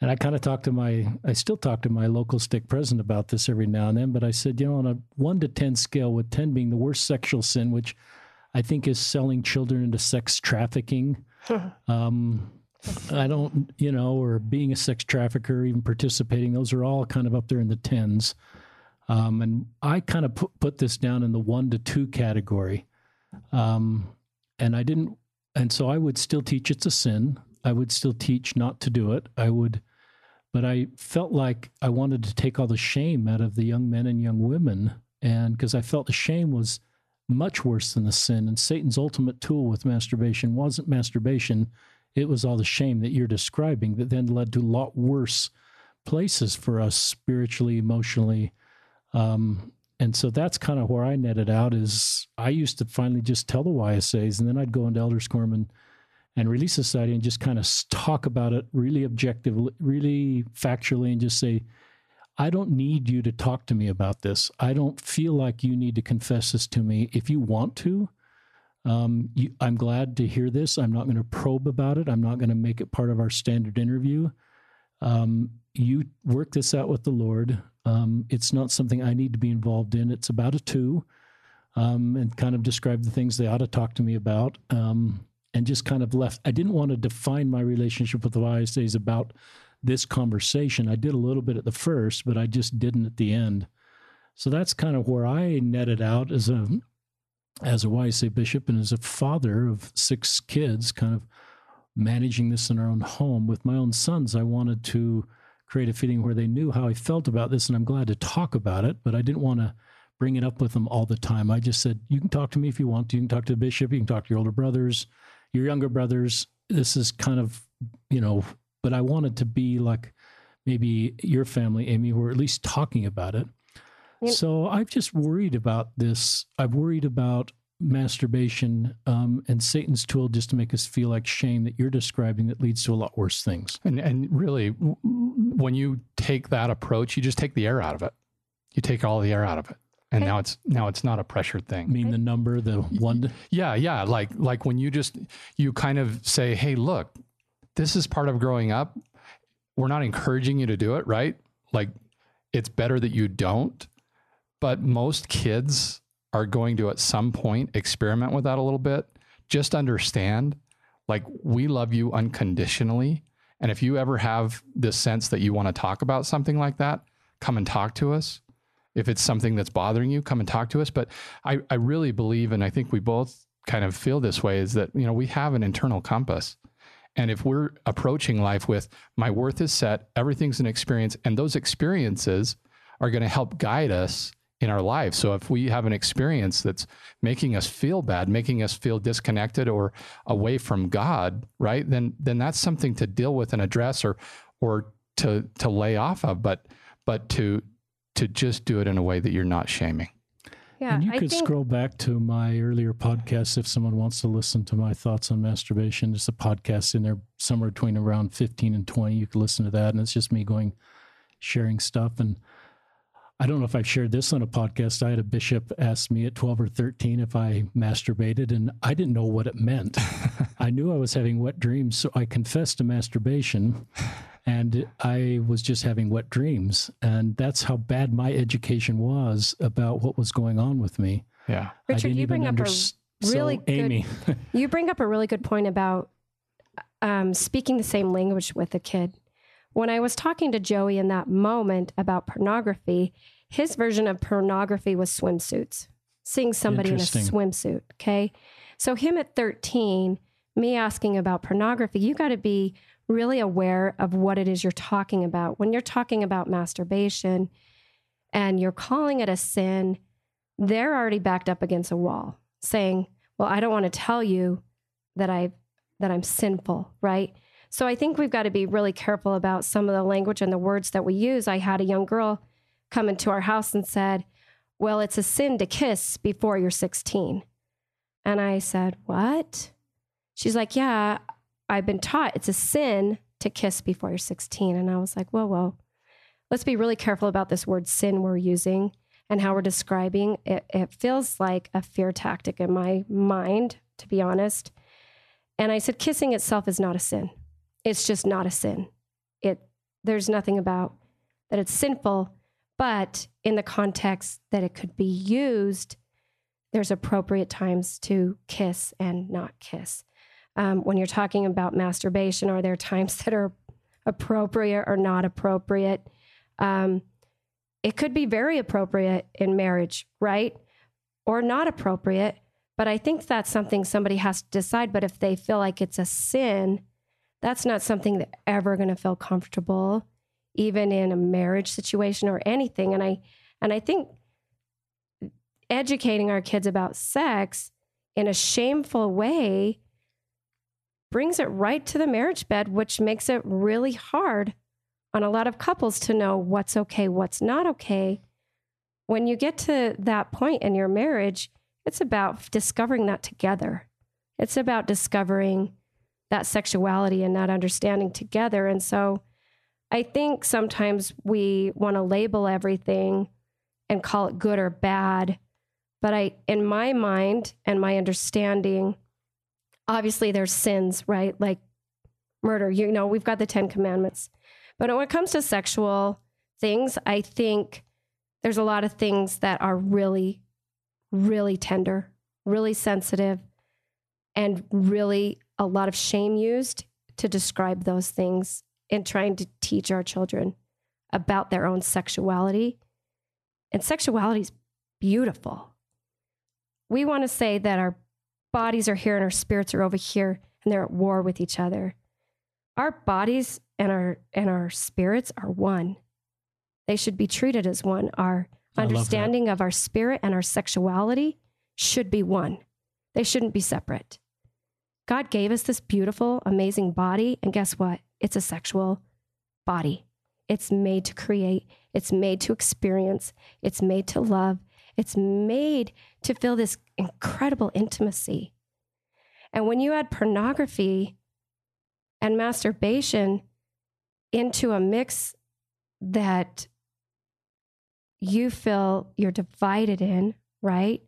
and I kind of talked to my, I still talk to my local stake president about this every now and then. But I said, you know, on a one to ten scale, with ten being the worst sexual sin, which I think is selling children into sex trafficking. um, I don't, you know, or being a sex trafficker, even participating, those are all kind of up there in the tens. Um, and I kind of put, put this down in the one to two category. Um, and I didn't, and so I would still teach it's a sin. I would still teach not to do it. I would, but I felt like I wanted to take all the shame out of the young men and young women. And because I felt the shame was much worse than the sin. And Satan's ultimate tool with masturbation wasn't masturbation, it was all the shame that you're describing that then led to a lot worse places for us spiritually, emotionally, um, and so that's kind of where I netted out is I used to finally just tell the YSAs and then I'd go into Elders Quorum and, Relief Society and just kind of talk about it really objectively, really factually and just say, I don't need you to talk to me about this. I don't feel like you need to confess this to me. If you want to, um, you, I'm glad to hear this. I'm not going to probe about it. I'm not going to make it part of our standard interview. Um, you work this out with the Lord. Um, it's not something I need to be involved in. It's about a two, um, and kind of describe the things they ought to talk to me about, um, and just kind of left. I didn't want to define my relationship with the YSAs about this conversation. I did a little bit at the first, but I just didn't at the end. So that's kind of where I netted out as a as a YSA bishop and as a father of six kids, kind of managing this in our own home with my own sons. I wanted to create a feeling where they knew how I felt about this, and I'm glad to talk about it, but I didn't want to bring it up with them all the time. I just said, you can talk to me if you want to. You can talk to the bishop. You can talk to your older brothers, your younger brothers. This is kind of, you know, but I wanted to be like maybe your family, Amy, who are at least talking about it. So I've just worried about this. I've worried about masturbation um, and Satan's tool just to make us feel like shame that you're describing that leads to a lot worse things. And and really, when you take that approach, you just take the air out of it. You take all the air out of it, and now it's now it's not a pressured thing. I mean the number, the one. Yeah, yeah. Like like when you just you kind of say, "Hey, look, this is part of growing up. We're not encouraging you to do it, right? Like it's better that you don't." But most kids are going to at some point experiment with that a little bit, just understand like we love you unconditionally. And if you ever have this sense that you want to talk about something like that, come and talk to us. If it's something that's bothering you, come and talk to us. But I, I really believe, and I think we both kind of feel this way, is that, you know, we have an internal compass. And if we're approaching life with my worth is set, everything's an experience, and those experiences are going to help guide us in our lives. So if we have an experience that's making us feel bad, making us feel disconnected or away from God, right? Then then that's something to deal with and address or or to to lay off of, but but to to just do it in a way that you're not shaming. Yeah, and you I could think scroll back to my earlier podcast if someone wants to listen to my thoughts on masturbation. There's a podcast in there somewhere between around 15 and 20. You can listen to that. And it's just me going, sharing stuff. And I don't know if I've shared this on a podcast. I had a bishop ask me at 12 or 13 if I masturbated, and I didn't know what it meant. I knew I was having wet dreams, so I confessed to masturbation and I was just having wet dreams. And that's how bad my education was about what was going on with me. Yeah. Richard, you even bring up a really so, good- Amy, you bring up a really good point about um, speaking the same language with a kid. When I was talking to Joey in that moment about pornography, his version of pornography was swimsuits, seeing somebody in a swimsuit. Okay. So, him at 13, me asking about pornography, you got to be really aware of what it is you're talking about. When you're talking about masturbation and you're calling it a sin, they're already backed up against a wall saying, Well, I don't want to tell you that I that I'm sinful, right? So I think we've got to be really careful about some of the language and the words that we use. I had a young girl come into our house and said, Well, it's a sin to kiss before you're 16. And I said, What? She's like, Yeah, I've been taught it's a sin to kiss before you're 16. And I was like, Whoa, whoa. Let's be really careful about this word sin we're using and how we're describing it. It feels like a fear tactic in my mind, to be honest. And I said, kissing itself is not a sin. It's just not a sin. It there's nothing about that it's sinful, but in the context that it could be used, there's appropriate times to kiss and not kiss. Um, when you're talking about masturbation, are there times that are appropriate or not appropriate? Um, it could be very appropriate in marriage, right? Or not appropriate. But I think that's something somebody has to decide. But if they feel like it's a sin, that's not something they're ever going to feel comfortable, even in a marriage situation or anything. And I and I think educating our kids about sex in a shameful way brings it right to the marriage bed, which makes it really hard on a lot of couples to know what's okay, what's not okay. When you get to that point in your marriage, it's about discovering that together. It's about discovering that sexuality and that understanding together. And so I think sometimes we want to label everything and call it good or bad. But I, in my mind and my understanding, obviously there's sins, right? Like murder. You know, we've got the Ten Commandments. But when it comes to sexual things, I think there's a lot of things that are really, really tender, really sensitive, and really a lot of shame used to describe those things in trying to teach our children about their own sexuality. And sexuality is beautiful. We want to say that our bodies are here and our spirits are over here and they're at war with each other. Our bodies and our and our spirits are one. They should be treated as one. Our I love that. understanding of our spirit and our sexuality should be one. They shouldn't be separate. God gave us this beautiful, amazing body, and guess what? It's a sexual body. It's made to create, it's made to experience, it's made to love, it's made to feel this incredible intimacy. And when you add pornography and masturbation into a mix that you feel you're divided in, right?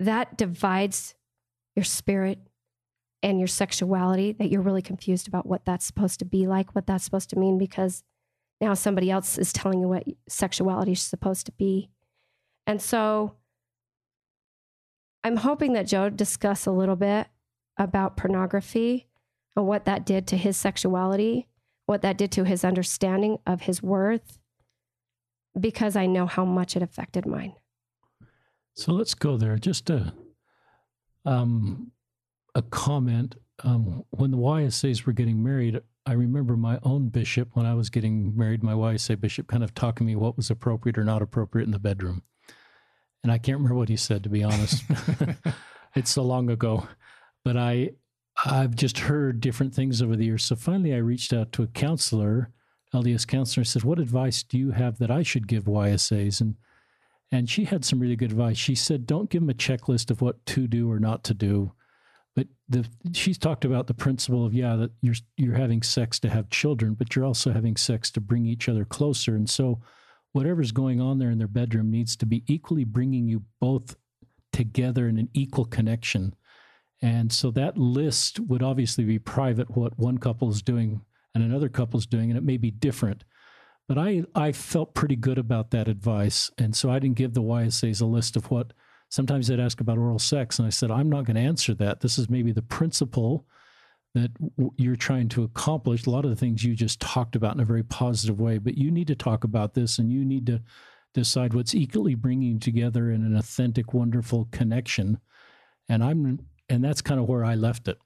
That divides your spirit and your sexuality, that you're really confused about what that's supposed to be like, what that's supposed to mean, because now somebody else is telling you what sexuality is supposed to be. And so I'm hoping that Joe discuss a little bit about pornography and what that did to his sexuality, what that did to his understanding of his worth, because I know how much it affected mine. So let's go there. Just to um, a comment. Um, when the YSAs were getting married, I remember my own bishop when I was getting married. My YSA bishop kind of talking me what was appropriate or not appropriate in the bedroom, and I can't remember what he said to be honest. it's so long ago, but I I've just heard different things over the years. So finally, I reached out to a counselor, LDS counselor, and said, "What advice do you have that I should give YSAs?" and And she had some really good advice. She said, don't give them a checklist of what to do or not to do. But the, she's talked about the principle of, yeah, that you're, you're having sex to have children, but you're also having sex to bring each other closer. And so whatever's going on there in their bedroom needs to be equally bringing you both together in an equal connection. And so that list would obviously be private, what one couple is doing and another couple is doing, and it may be different. But I, I felt pretty good about that advice. And so I didn't give the YSAs a list of what sometimes they'd ask about oral sex. And I said, I'm not going to answer that. This is maybe the principle that you're trying to accomplish. A lot of the things you just talked about in a very positive way, but you need to talk about this and you need to decide what's equally bringing together in an authentic, wonderful connection. And I'm, and that's kind of where I left it.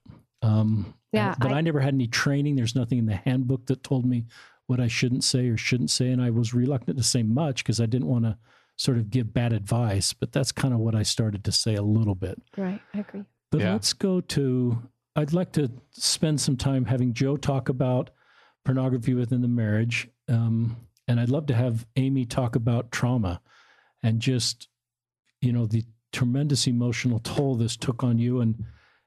Um, Yeah, but I, I- never had any training. There's nothing in the handbook that told me what I shouldn't say or shouldn't say. And I was reluctant to say much because I didn't want to sort of give bad advice. But that's kind of what I started to say a little bit. Right. I agree. But Yeah. let's go to. I'd like to spend some time having Joe talk about pornography within the marriage, um, and I'd love to have Amy talk about trauma and just, you know, the tremendous emotional toll this took on you, and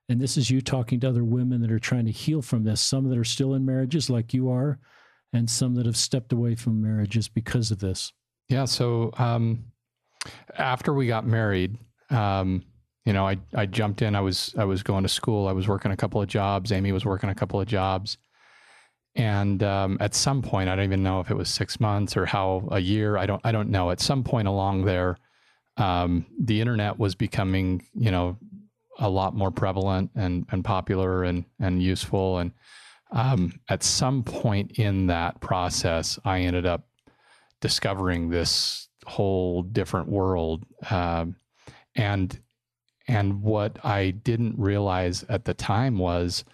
and this is you talking to other women that are trying to heal from this. Some that are still in marriages, like you are, and some that have stepped away from marriages because of this. Yeah. So um, after we got married, um, you know, I I jumped in. I was I was going to school. I was working a couple of jobs. Amy was working a couple of jobs. And um, at some point, I don't even know if it was six months or how a year. I don't I don't know. At some point along there, um, the internet was becoming you know a lot more prevalent and and popular and and useful. And um, at some point in that process, I ended up discovering this whole different world. Um, and and what i didn't realize at the time was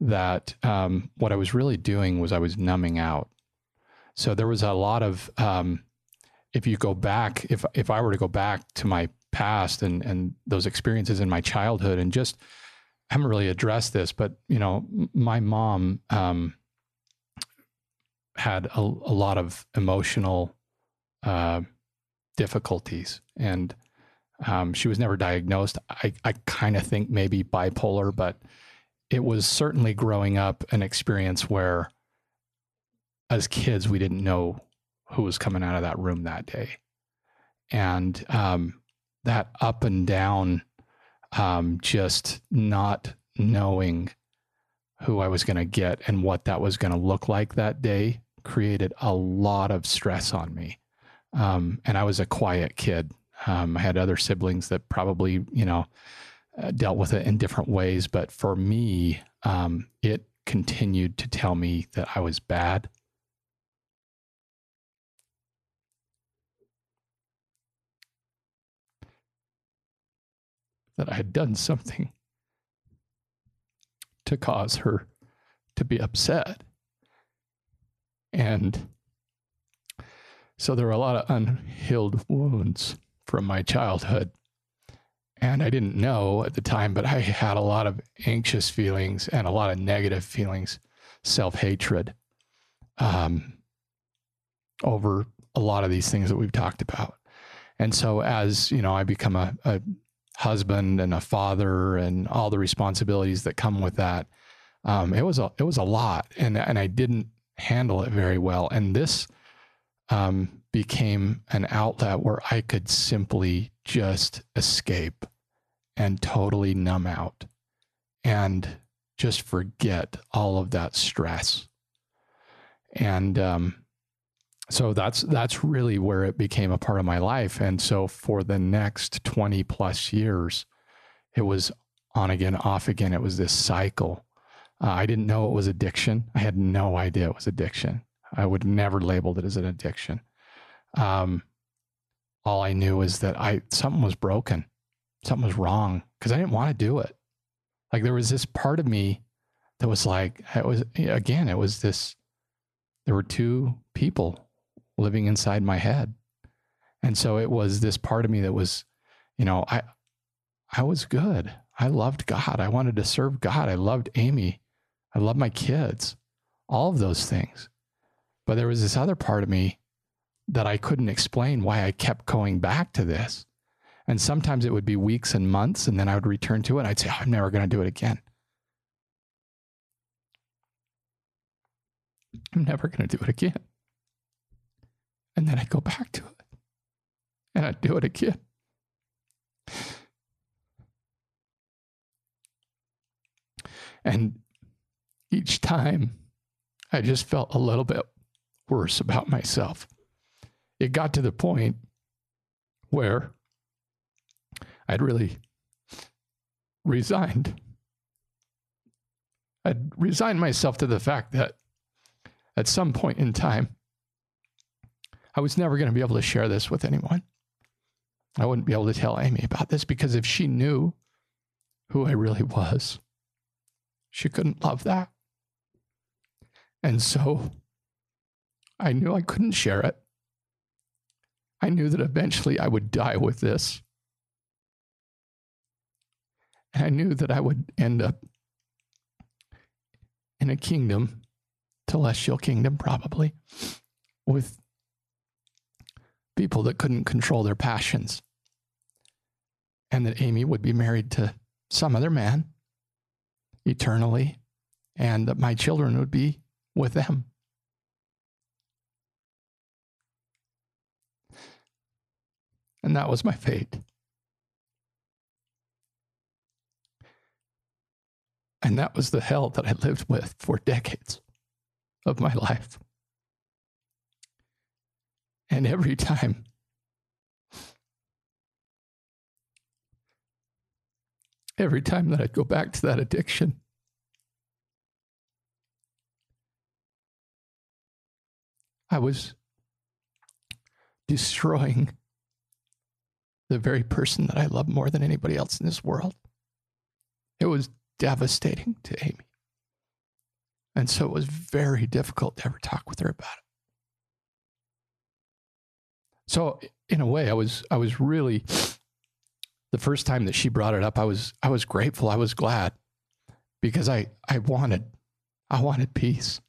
that um, what i was really doing was i was numbing out. So there was a lot of um, if you go back if if i were to go back to my past and and those experiences in my childhood and just I haven't really addressed this but you know my mom um, had a, a lot of emotional uh, difficulties, and um, she was never diagnosed. I, I kind of think maybe bipolar, but it was certainly growing up an experience where, as kids, we didn't know who was coming out of that room that day, and um, that up and down, um, just not knowing who I was going to get and what that was going to look like that day created a lot of stress on me. Um, and I was a quiet kid. Um, I had other siblings that probably, you know, uh, dealt with it in different ways. But for me, um, it continued to tell me that I was bad. That I had done something to cause her to be upset. And so there were a lot of unhealed wounds from my childhood. And I didn't know at the time, but I had a lot of anxious feelings and a lot of negative feelings, self hatred um, over a lot of these things that we've talked about. And so, as you know, I become a, a husband and a father and all the responsibilities that come with that, um, it was a it was a lot, and and I didn't handle it very well. And this um, became an outlet where I could simply just escape and totally numb out and just forget all of that stress. And um, so that's that's really where it became a part of my life. And so for the next 20 plus years, it was on again, off again. It was this cycle. Uh, I didn't know it was addiction. I had no idea it was addiction. I would never labeled it as an addiction. Um, all I knew was that I something was broken, something was wrong because I didn't want to do it. Like there was this part of me that was like, it was again, it was this. There were two people living inside my head, and so it was this part of me that was, you know, I, I was good. I loved God. I wanted to serve God. I loved Amy. I love my kids. All of those things. But there was this other part of me that I couldn't explain why I kept going back to this. And sometimes it would be weeks and months, and then I would return to it. I'd say, oh, I'm never going to do it again. I'm never going to do it again. And then I'd go back to it and I'd do it again. And each time I just felt a little bit worse about myself. It got to the point where I'd really resigned. I'd resigned myself to the fact that at some point in time, I was never going to be able to share this with anyone. I wouldn't be able to tell Amy about this because if she knew who I really was, she couldn't love that. And so I knew I couldn't share it. I knew that eventually I would die with this. And I knew that I would end up in a kingdom, telestial kingdom, probably, with people that couldn't control their passions. And that Amy would be married to some other man eternally, and that my children would be with them. And that was my fate. And that was the hell that I lived with for decades of my life. And every time every time that I'd go back to that addiction, I was destroying the very person that I love more than anybody else in this world. It was devastating to Amy. And so it was very difficult to ever talk with her about it. So in a way, I was I was really the first time that she brought it up, I was I was grateful. I was glad because I I wanted I wanted peace.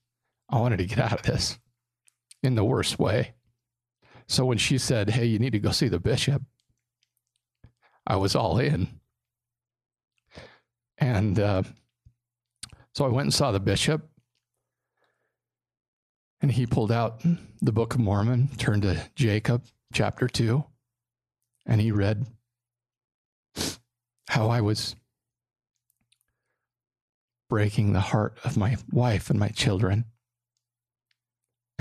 I wanted to get out of this in the worst way. So when she said, "Hey, you need to go see the bishop," I was all in. And uh, so I went and saw the bishop, and he pulled out the Book of Mormon, turned to Jacob chapter two, and he read how I was breaking the heart of my wife and my children,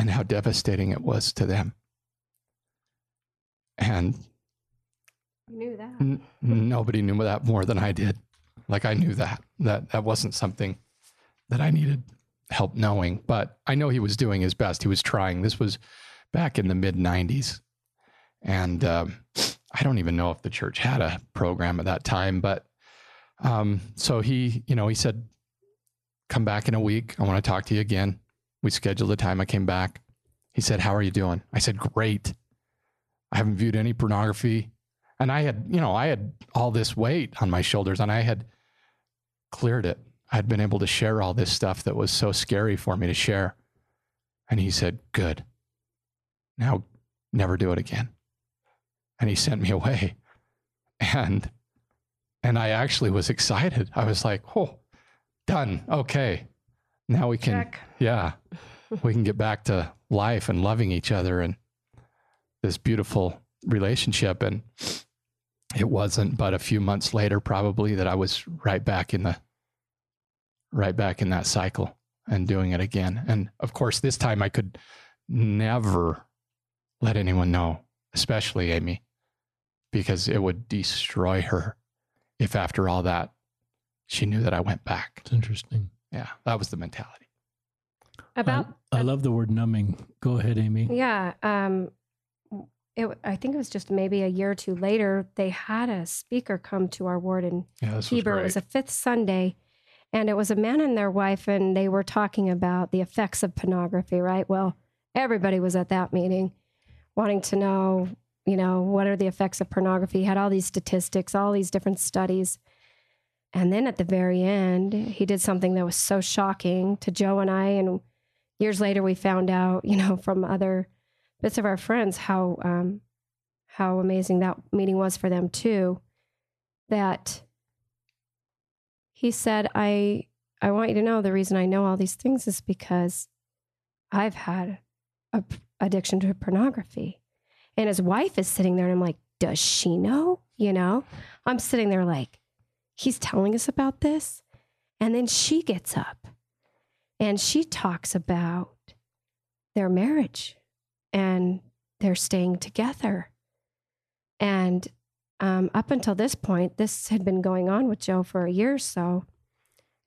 and how devastating it was to them. And You knew that. n- nobody knew that more than I did. Like I knew that that that wasn't something that I needed help knowing, but I know he was doing his best. He was trying. This was back in the mid '90s, and um, I don't even know if the church had a program at that time. But um, so he, you know, he said, "Come back in a week. I want to talk to you again." We scheduled a time. I came back. He said, "How are you doing?" I said, "Great. I haven't viewed any pornography." And I had, you know, I had all this weight on my shoulders and I had cleared it. I'd been able to share all this stuff that was so scary for me to share. And he said, Good. Now never do it again. And he sent me away. And and I actually was excited. I was like, oh, done. Okay. Now we can Check. yeah. we can get back to life and loving each other and this beautiful relationship. And it wasn't but a few months later, probably, that I was right back in the right back in that cycle and doing it again. And of course, this time I could never let anyone know, especially Amy, because it would destroy her if after all that she knew that I went back. It's interesting. Yeah, that was the mentality. About I, I love the word numbing. Go ahead, Amy. Yeah. Um, it, I think it was just maybe a year or two later, they had a speaker come to our ward in Yeah, this was Heber. It was a fifth Sunday. And it was a man and their wife, and they were talking about the effects of pornography, right? Well, everybody was at that meeting wanting to know, you know, what are the effects of pornography? He had all these statistics, all these different studies. And then at the very end, he did something that was so shocking to Joe and I. And years later, we found out, you know, from other bits of our friends how um, how amazing that meeting was for them too. That he said, "I I want you to know the reason I know all these things is because I've had a p- addiction to pornography." And his wife is sitting there, and I'm like, "Does she know?" You know, I'm sitting there like, he's telling us about this, and then she gets up, and she talks about their marriage and they're staying together. And um, up until this point, this had been going on with Joe for a year or so.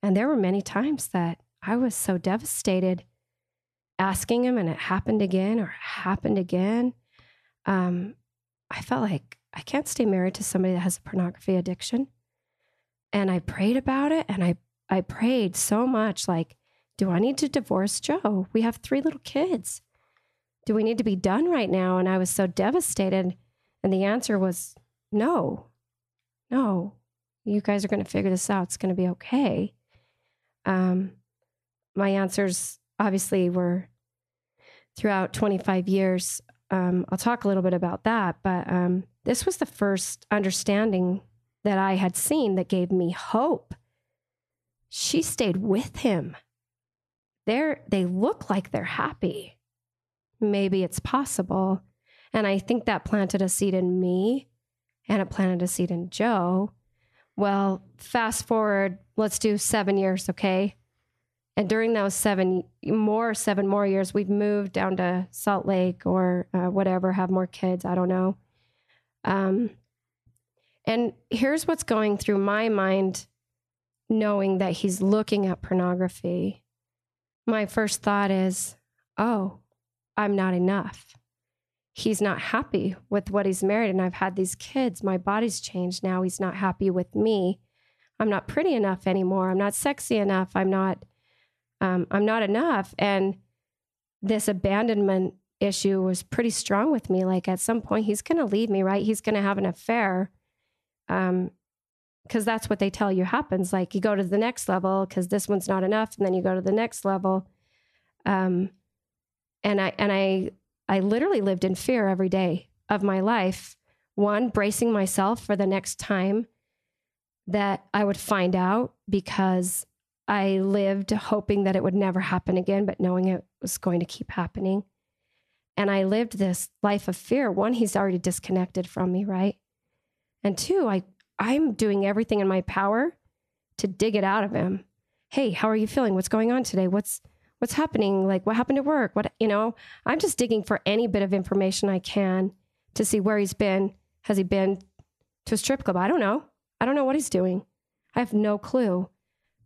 And there were many times that I was so devastated asking him, and it happened again or happened again. Um, I felt like I can't stay married to somebody that has a pornography addiction. And I prayed about it and I, I prayed so much like, do I need to divorce Joe? We have three little kids. Do we need to be done right now? And I was so devastated. And the answer was no, no. You guys are going to figure this out. It's going to be okay. Um, my answers obviously were throughout 25 years. Um, I'll talk a little bit about that, but um, this was the first understanding that I had seen that gave me hope. She stayed with him. They're, they look like they're happy. Maybe it's possible. And I think that planted a seed in me and it planted a seed in Joe. Well, fast forward, let's do seven years, okay? And during those seven more, seven more years, we've moved down to Salt Lake or uh, whatever, have more kids. I don't know. Um, and here's what's going through my mind knowing that he's looking at pornography. My first thought is, oh, I'm not enough. He's not happy with what he's married, and I've had these kids. My body's changed now. He's not happy with me. I'm not pretty enough anymore. I'm not sexy enough. I'm not. Um, I'm not enough. And this abandonment issue was pretty strong with me. Like at some point, he's going to leave me, right? He's going to have an affair. Um, because that's what they tell you happens. Like you go to the next level because this one's not enough, and then you go to the next level. Um, and I and I I literally lived in fear every day of my life. One, bracing myself for the next time that I would find out because I lived hoping that it would never happen again, but knowing it was going to keep happening. And I lived this life of fear. One, he's already disconnected from me, right? And two, I I'm doing everything in my power to dig it out of him. Hey, how are you feeling? What's going on today? What's what's happening? Like what happened at work? What you know, I'm just digging for any bit of information I can to see where he's been. Has he been to a strip club? I don't know. I don't know what he's doing. I have no clue.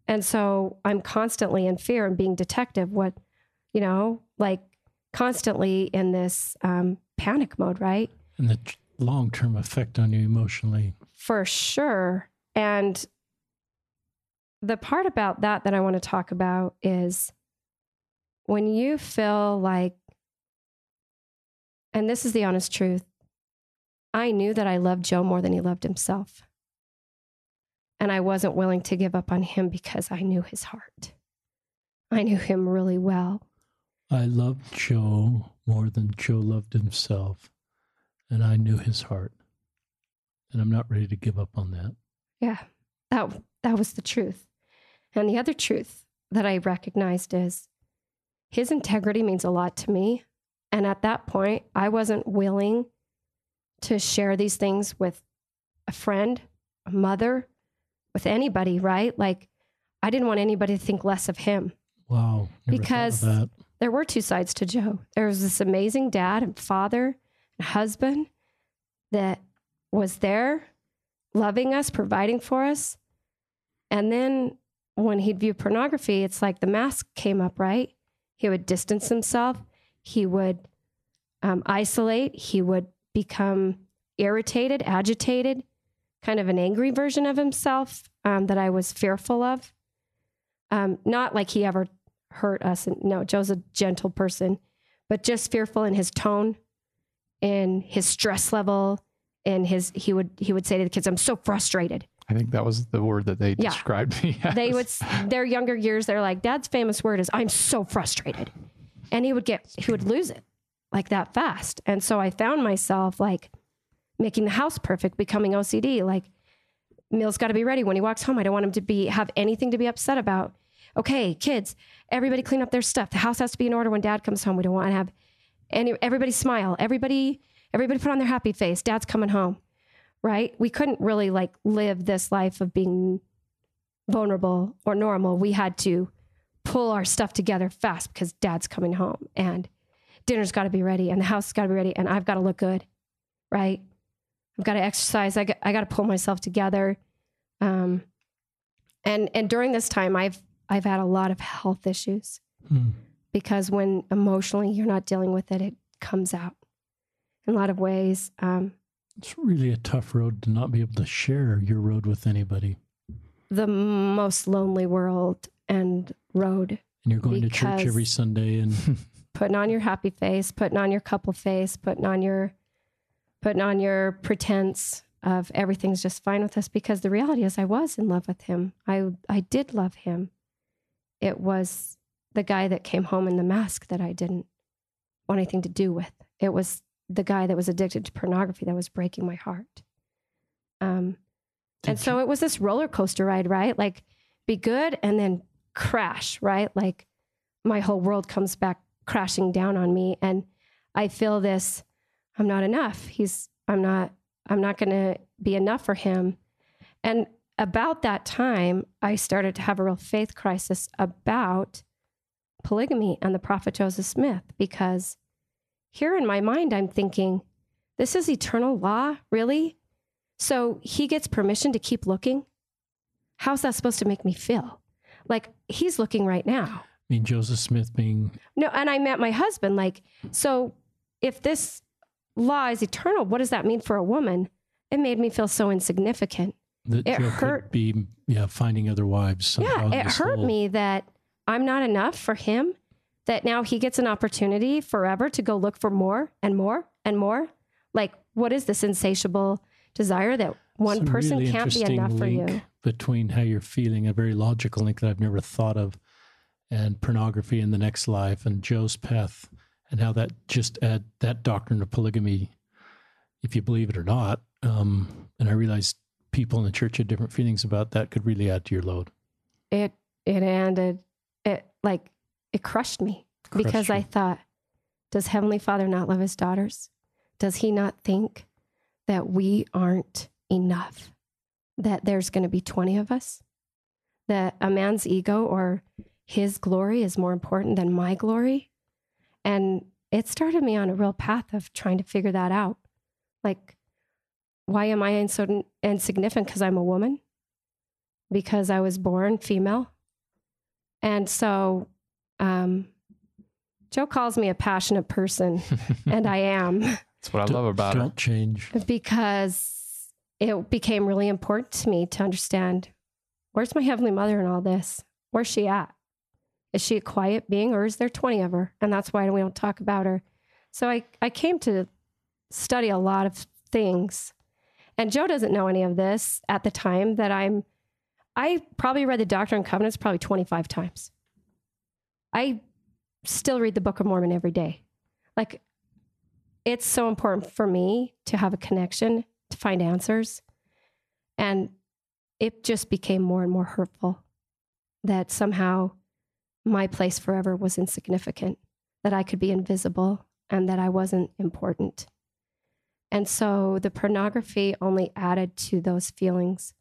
And so I'm constantly in fear and being detective. What, you know, like constantly in this um, panic mode, right? And the long term effect on you emotionally. For sure. And the part about that that I want to talk about is when you feel like, and this is the honest truth, I knew that I loved Joe more than he loved himself. And I wasn't willing to give up on him because I knew his heart. I knew him really well. I loved Joe more than Joe loved himself, and I knew his heart. And I'm not ready to give up on that. Yeah, that, that was the truth. And the other truth that I recognized is his integrity means a lot to me. And at that point, I wasn't willing to share these things with a friend, a mother, with anybody, right? Like, I didn't want anybody to think less of him. Wow. never thought of Because there were two sides to Joe. There was this amazing dad and father husband that was there, loving us, providing for us. And then when he'd view pornography, it's like the mask came up, right? He would distance himself. He would um, isolate. He would become irritated, agitated, kind of an angry version of himself um, that I was fearful of. Um, not like he ever hurt us. No, Joe's a gentle person, but just fearful in his tone, in his stress level, and his he would he would say to the kids, "I'm so frustrated." I think that was the word that they Yeah. described me as. They would their younger years. They're like, "Dad's famous word is I'm so frustrated," and he would get he would lose it. like that fast. And so I found myself like making the house perfect, becoming OCD. Like Mill's got to be ready when he walks home. I don't want him to be have anything to be upset about. Okay, kids, everybody clean up their stuff. The house has to be in order when dad comes home. We don't want to have any everybody smile. Everybody everybody put on their happy face. Dad's coming home. Right? We couldn't really like live this life of being vulnerable or normal. We had to pull our stuff together fast because dad's coming home and dinner's got to be ready and the house has got to be ready and I've got to look good. Right? I've got to exercise. I got, I got to pull myself together. Um, and and during this time, I've I've had a lot of health issues Hmm. Because when emotionally you're not dealing with it, it comes out in a lot of ways. Um, It's really a tough road to not be able to share your road with anybody. the most lonely world and road, And you're going to church every Sunday and putting on your happy face, putting on your couple face, putting on your putting on your pretense of everything's just fine with us because the reality is I was in love with him. I I did love him. It was the guy that came home in the mask that I didn't want anything to do with. It was the guy that was addicted to pornography that was breaking my heart. Um and Did so it was this roller coaster ride, right? Like be good and then crash, right? Like my whole world comes back crashing down on me and I feel this I'm not enough. He's I'm not I'm not going to be enough for him. And about that time, I started to have a real faith crisis about polygamy and the prophet Joseph Smith because here in my mind I'm thinking this is eternal law, really? So he gets permission to keep looking? How's that supposed to make me feel? Like he's looking right now. I mean Joseph Smith being No, and I met my husband. Like, so if this law is eternal, what does that mean for a woman? It made me feel so insignificant. that It Joe hurt. could be yeah finding other wives. somehow yeah, it hurt whole- me that I'm not enough for him, that now he gets an opportunity forever to go look for more and more and more. Like, what is this insatiable desire that one a person really can't be enough for you? Between how you're feeling, a very logical link that I've never thought of, and pornography in the next life, and Joe's path, and how that just add that doctrine of polygamy, if you believe it or not. Um, and I realized people in the church had different feelings about that. Could really add to your load. It it ended like it crushed me because Crushed I thought, does Heavenly Father not love his daughters? Does he not think that we aren't enough? That there's going to be 20 of us? That a man's ego or his glory is more important than my glory? And it started me on a real path of trying to figure that out. Like, why am I so insignificant? Because I'm a woman? Because I was born female? And so um, Joe calls me a passionate person, and I am That's what I love about her. Don't change. because it became really important to me to understand where's my Heavenly Mother in all this? Where's she at? Is she a quiet being or is there 20 of her? And that's why we don't talk about her. So I, I came to study a lot of things. And Joe doesn't know any of this at the time that I'm, I probably read the Doctrine and Covenants probably 25 times. I still read the Book of Mormon every day. Like, it's so important for me to have a connection to find answers. And it just became more and more hurtful that somehow my place forever was insignificant, that I could be invisible and that I wasn't important. And so the pornography only added to those feelings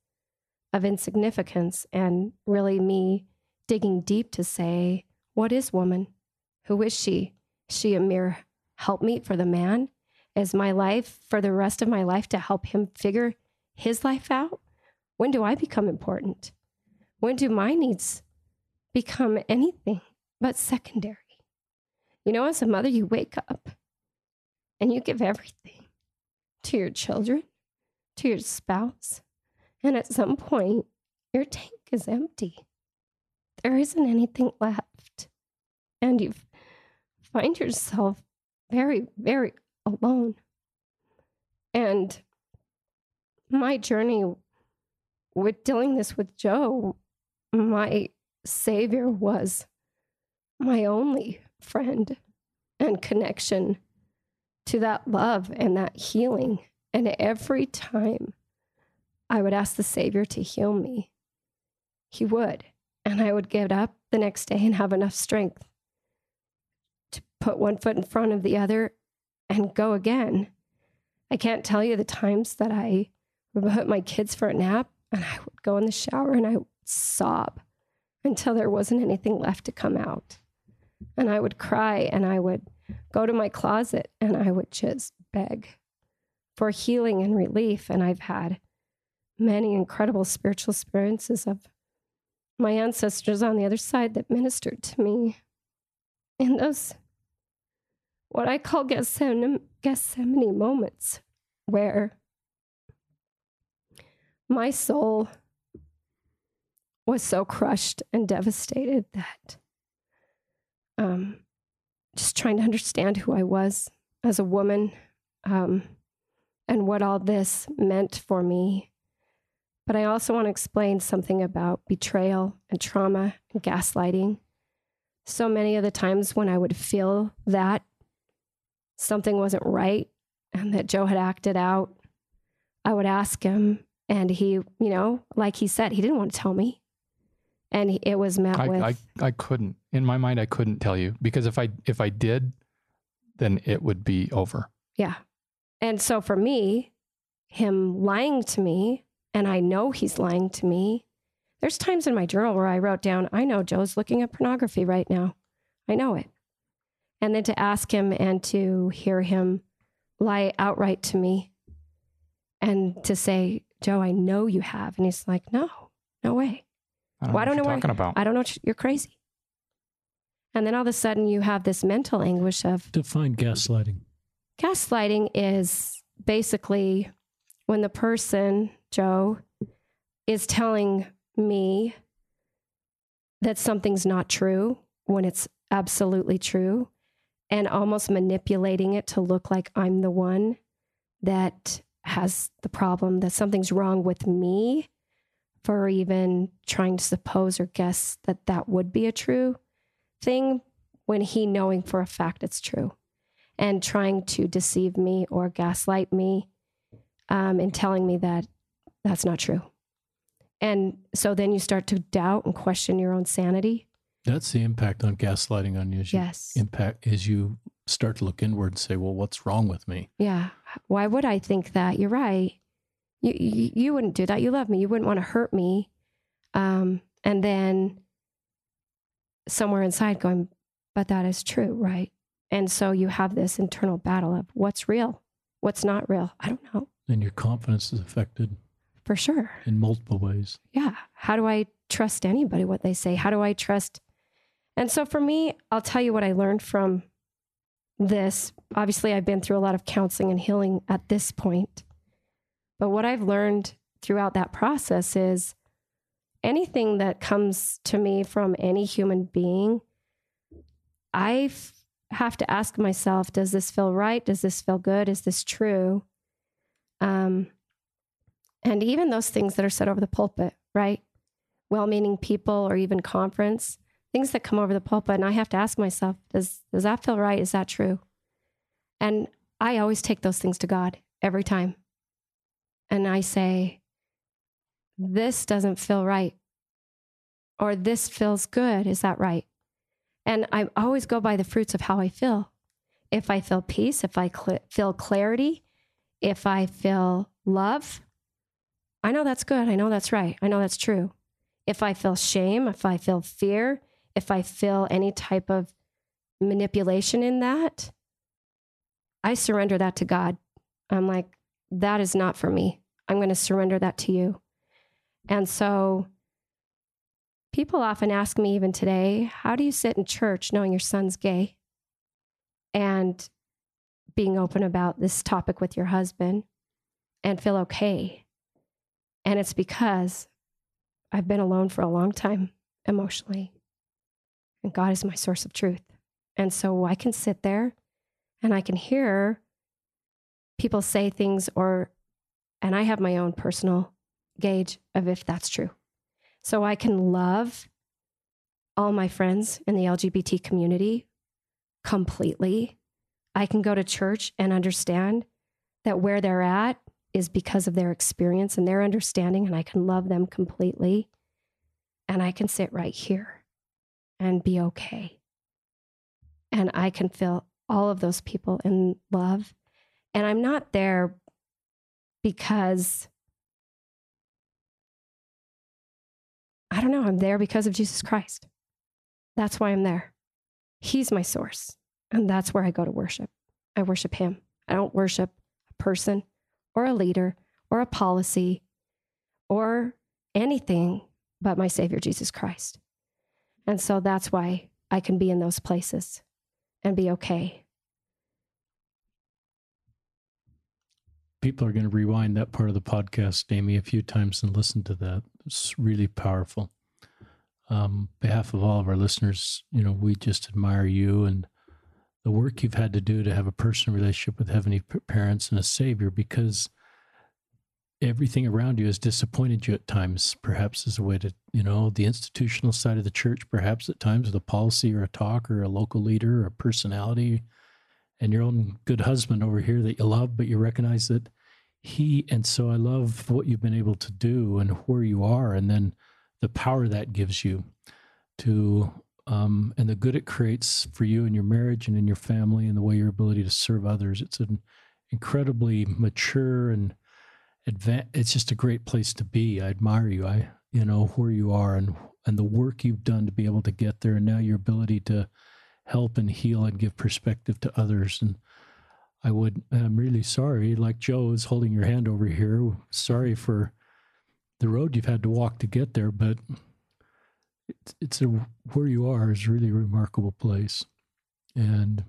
of insignificance and really me digging deep to say, what is woman? Who is she? Is she a mere helpmeet for the man? Is my life for the rest of my life to help him figure his life out? When do I become important? When do my needs become anything but secondary? You know, as a mother, you wake up and you give everything to your children, to your spouse. And at some point, your tank is empty. There isn't anything left. And you find yourself very, very alone. And my journey with dealing this with Joe, my savior was my only friend and connection to that love and that healing. And every time I would ask the Savior to heal me, He would. And I would get up the next day and have enough strength to put one foot in front of the other and go again. I can't tell you the times that I would put my kids for a nap and I would go in the shower and I would sob until there wasn't anything left to come out. And I would cry and I would go to my closet and I would just beg for healing and relief. And I've had many incredible spiritual experiences of my ancestors on the other side that ministered to me in those what I call Gethsemane, Gethsemane moments where my soul was so crushed and devastated that um, just trying to understand who I was as a woman um, and what all this meant for me. But I also want to explain something about betrayal and trauma and gaslighting. So many of the times when I would feel that something wasn't right and that Joe had acted out, I would ask him, and he, you know, like he said, he didn't want to tell me. And it was met I, with, I, I couldn't in my mind I couldn't tell you because if I if I did, then it would be over. yeah. And so for me, him lying to me, and I know he's lying to me. There's times in my journal where I wrote down, I know Joe's looking at pornography right now. I know it. And then to ask him and to hear him lie outright to me and to say, Joe, I know you have. And he's like, no, no way. I don't Well, I know don't what know you're talking about. I don't know. what you- You're crazy. And then all of a sudden you have this mental anguish of Define gaslighting. gaslighting is basically when the person, Joe, is telling me that something's not true when it's absolutely true and almost manipulating it to look like I'm the one that has the problem, that something's wrong with me for even trying to suppose or guess that that would be a true thing when he knowing for a fact it's true and trying to deceive me or gaslight me um, and telling me that that's not true. And so then you start to doubt and question your own sanity. That's the impact on gaslighting on you. As you Yes. Impact as you start to look inward and say, "Well, what's wrong with me?" Yeah. Why would I think that? You're right. You, you, you wouldn't do that. You love me. You wouldn't want to hurt me. Um, and then somewhere inside going, but that is true, right? And so you have this internal battle of what's real, what's not real. I don't know And your confidence is affected for sure. in multiple ways. yeah, how do I trust anybody, what they say? How do I trust? And so for me, I'll tell you what I learned from this. Obviously, I've been through a lot of counseling and healing at this point. But what I've learned throughout that process is anything that comes to me from any human being, I have to ask myself, does this feel right? Does this feel good? Is this true? Um, and even those things that are said over the pulpit, right? Well meaning people or even conference, things that come over the pulpit. And I have to ask myself, does, does that feel right? Is that true? And I always take those things to God every time. And I say, this doesn't feel right. Or this feels good. Is that right? And I always go by the fruits of how I feel. If I feel peace, if I cl- feel clarity, if I feel love, I know that's good. I know that's right. I know that's true. If I feel shame, if I feel fear, if I feel any type of manipulation in that, I surrender that to God. I'm like, that is not for me. I'm going to surrender that to you. And so people often ask me, even today, how do you sit in church knowing your son's gay and being open about this topic with your husband and feel okay? And it's because I've been alone for a long time emotionally. And God is my source of truth. And so I can sit there and I can hear people say things or and I have my own personal gauge of if that's true. So I can love all my friends in the LGBT community completely. I can go to church and understand that where they're at is because of their experience and their understanding, and I can love them completely. And I can sit right here and be okay. And I can feel all of those people in love. And I'm not there because I don't know, I'm there because of Jesus Christ. That's why I'm there. He's my source. And that's where I go to worship. I worship Him. I don't worship a person or a leader or a policy or anything but my Savior, Jesus Christ. And so that's why I can be in those places and be okay. People are going to rewind that part of the podcast, Amy, a few times and listen to that. It's really powerful. Um, behalf of all of our listeners, you know, we just admire you and the work you've had to do to have a personal relationship with heavenly parents and a savior because everything around you has disappointed you at times perhaps as a way to you know the institutional side of the church perhaps at times with a policy or a talk or a local leader or a personality and your own good husband over here that you love but you recognize that he and so i love what you've been able to do and where you are and then the power that gives you to um, and the good it creates for you and your marriage and in your family and the way your ability to serve others it's an incredibly mature and advan- it's just a great place to be. I admire you. I you know where you are and and the work you've done to be able to get there, and now your ability to help and heal and give perspective to others. And I would I'm really sorry, like Joe is holding your hand over here. Sorry for the road you've had to walk to get there, but it's it's a where you are is really a remarkable place, and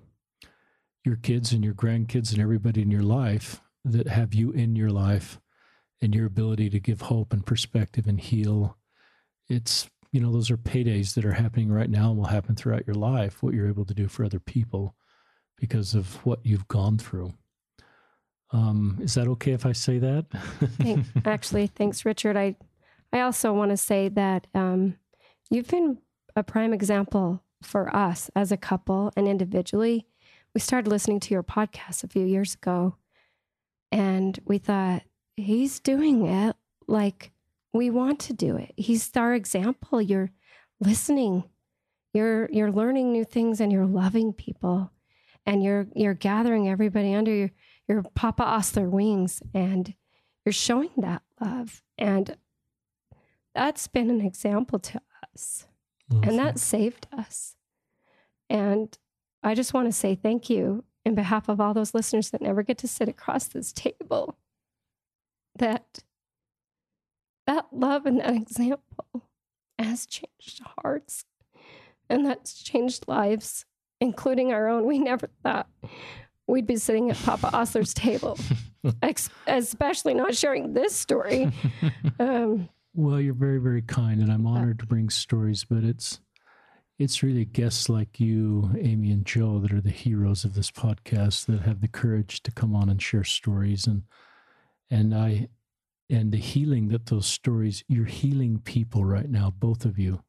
your kids and your grandkids and everybody in your life that have you in your life and your ability to give hope and perspective and heal. It's, you know, those are paydays that are happening right now and will happen throughout your life, what you're able to do for other people because of what you've gone through. Um, is that okay if I say that? Thank, actually, thanks, Richard. I, I also want to say that um, you've been a prime example for us as a couple and individually. We started listening to your podcast a few years ago, and we thought, he's doing it like we want to do it. He's our example. You're listening. You're you're learning new things and you're loving people and you're you're gathering everybody under your your Papa Ostler wings and you're showing that love and that's been an example to us. And that saved us. And I just want to say thank you in behalf of all those listeners that never get to sit across this table that that love and that example has changed hearts and that's changed lives, including our own. We never thought we'd be sitting at Papa Ostler's table, especially not sharing this story. Um, well, you're very, very kind, and I'm uh, honored to bring stories, but it's it's really guests like you, Amy and Joe, that are the heroes of this podcast that have the courage to come on and share stories. And and I and the healing that those stories you're healing people right now both of you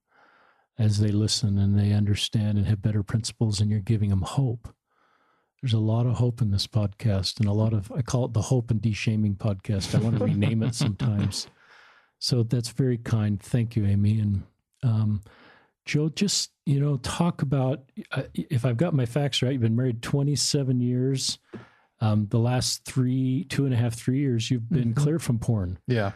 as they listen and they understand and have better principles and you're giving them hope. There's a lot of hope in this podcast and a lot of i call it the hope and de-shaming podcast. I want to rename it sometimes so that's very kind thank you amy and um, joe just you know talk about uh, if i've got my facts right you've been married 27 years um, the last three, two and a half, three years, you've been mm-hmm. clear from porn. Yeah.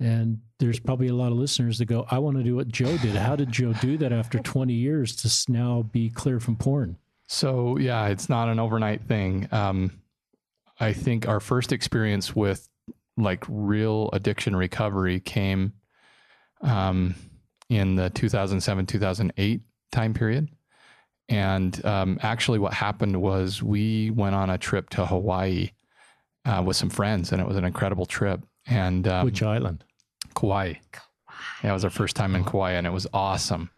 And there's probably a lot of listeners that go, I want to do what Joe did. How did Joe do that after 20 years to now be clear from porn? So, yeah, it's not an overnight thing. Um, I think our first experience with like real addiction recovery came um, in the 2007 2008 time period. And um, actually, what happened was we went on a trip to Hawaii uh, with some friends, and it was an incredible trip. And um, which island? Kauai. Kauai. Yeah, it was our first time in Kauai, and it was awesome.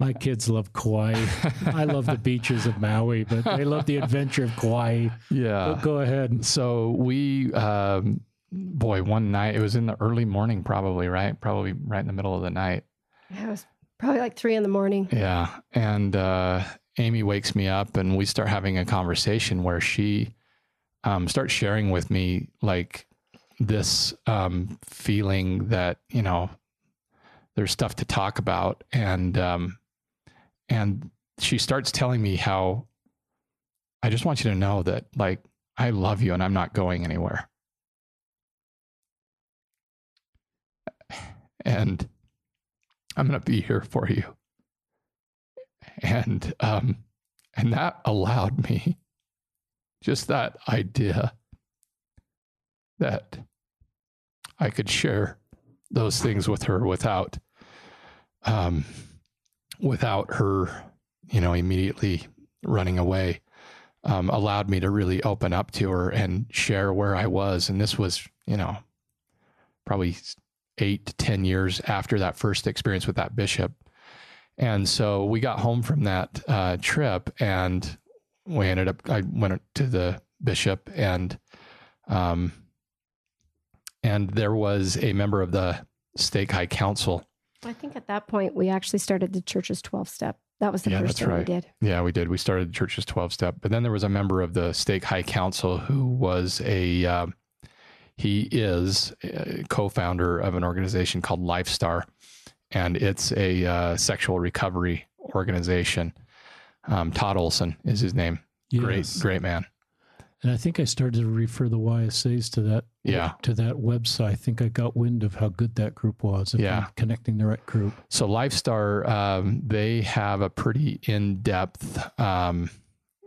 My kids love Kauai. I love the beaches of Maui, but they love the adventure of Kauai. Yeah. But go ahead. So we, um, boy, one night, it was in the early morning, probably, right? Probably right in the middle of the night. Yeah, it was probably like three in the morning. Yeah. And uh, Amy wakes me up and we start having a conversation where she um, starts sharing with me like this um, feeling that you know there's stuff to talk about and um, and she starts telling me how I just want you to know that like I love you and I'm not going anywhere. And I'm going to be here for you. And um and that allowed me just that idea that I could share those things with her without um without her, you know, immediately running away um, allowed me to really open up to her and share where I was. And this was, you know, probably eight to 10 years after that first experience with that bishop. And so we got home from that uh, trip and we ended up, I went to the bishop and, um, and there was a member of the stake high council. I think at that point we actually started the church's 12 step. That was the Yeah, first thing we did. Yeah, we did. We started the church's 12 step, but then there was a member of the stake high council who was a, um, he is a co-founder of an organization called Lifestar, and it's a uh, sexual recovery organization. Um, Todd Olson is his name. Great, Yes. great man. And I think I started to refer the YSAs to that Yeah. to that website. I think I got wind of how good that group was. Yeah. I'm connecting the right group. So Lifestar, um, they have a pretty in-depth, um,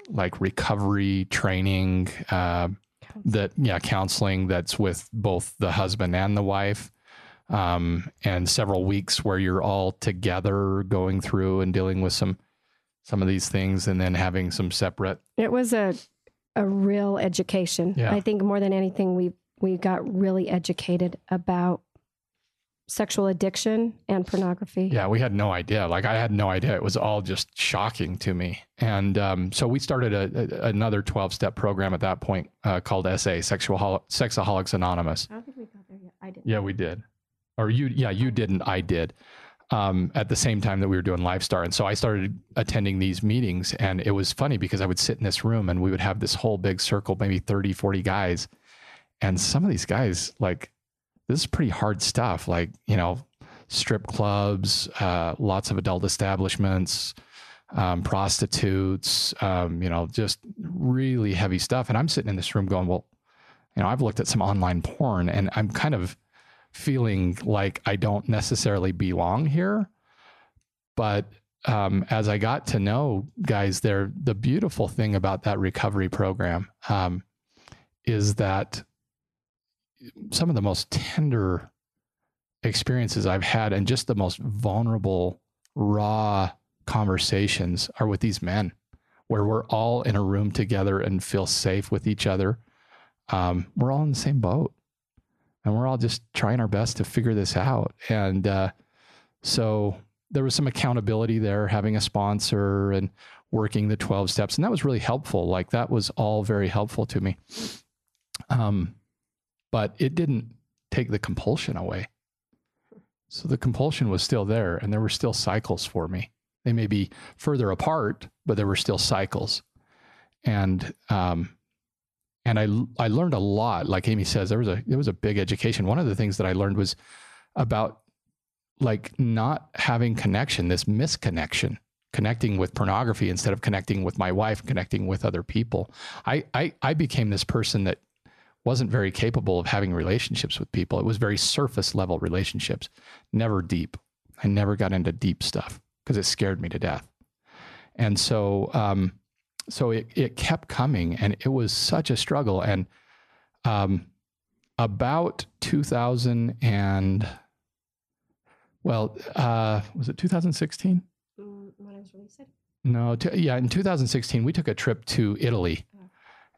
like recovery training, uh, that yeah, counseling that's with both the husband and the wife, um, and several weeks where you're all together going through and dealing with some some of these things, and then having some separate. It was a a real education. Yeah. I think more than anything, we we got really educated about sexual addiction and pornography. Yeah, we had no idea. Like I had no idea. It was all just shocking to me. And um, so we started a, a, another twelve step program at that point uh, called SA, Sexual Sexaholics Anonymous. I don't think we got there yet. I didn't. Yeah, we did. Or you, yeah, you didn't. I did. Um, at the same time that we were doing Lifestar, and so I started attending these meetings, and it was funny because I would sit in this room and we would have this whole big circle, maybe 30, 40 guys, and some of these guys, like, this is pretty hard stuff. Like, you know, strip clubs, uh, lots of adult establishments, um, prostitutes, um, you know, just really heavy stuff. And I'm sitting in this room going, well, you know, I've looked at some online porn, and I'm kind of feeling like I don't necessarily belong here. But um, as I got to know guys there, the beautiful thing about that recovery program um, is that some of the most tender experiences I've had and just the most vulnerable, raw conversations are with these men where we're all in a room together and feel safe with each other. Um, we're all in the same boat and we're all just trying our best to figure this out. And uh, so there was some accountability there, having a sponsor and working the 12 steps. And that was really helpful. Like that was all very helpful to me. Um, but it didn't take the compulsion away. So the compulsion was still there and there were still cycles for me. They may be further apart, but there were still cycles. And, um, and I I learned a lot. Like Amy says, there was a it was a big education. One of the things that I learned was about like not having connection, this misconnection, connecting with pornography instead of connecting with my wife, connecting with other people. I I, I became this person that wasn't very capable of having relationships with people. It was very surface level relationships, never deep. I never got into deep stuff because it scared me to death. And so um, so it, it kept coming and it was such a struggle and um, about 2000 and well uh, was it 2016 Mm, When I was released. no t- yeah in 2016 we took a trip to italy.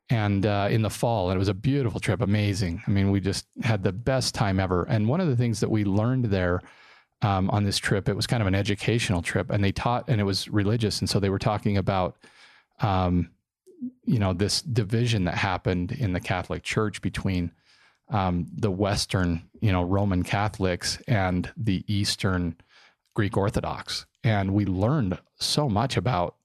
And uh, in the fall and it was a beautiful trip amazing. I mean we just had the best time ever. And one of the things that we learned there um, on this trip it was kind of an educational trip and they taught and it was religious and so they were talking about um, you know this division that happened in the catholic church between um, the western you know roman catholics and the eastern greek orthodox. And we learned so much about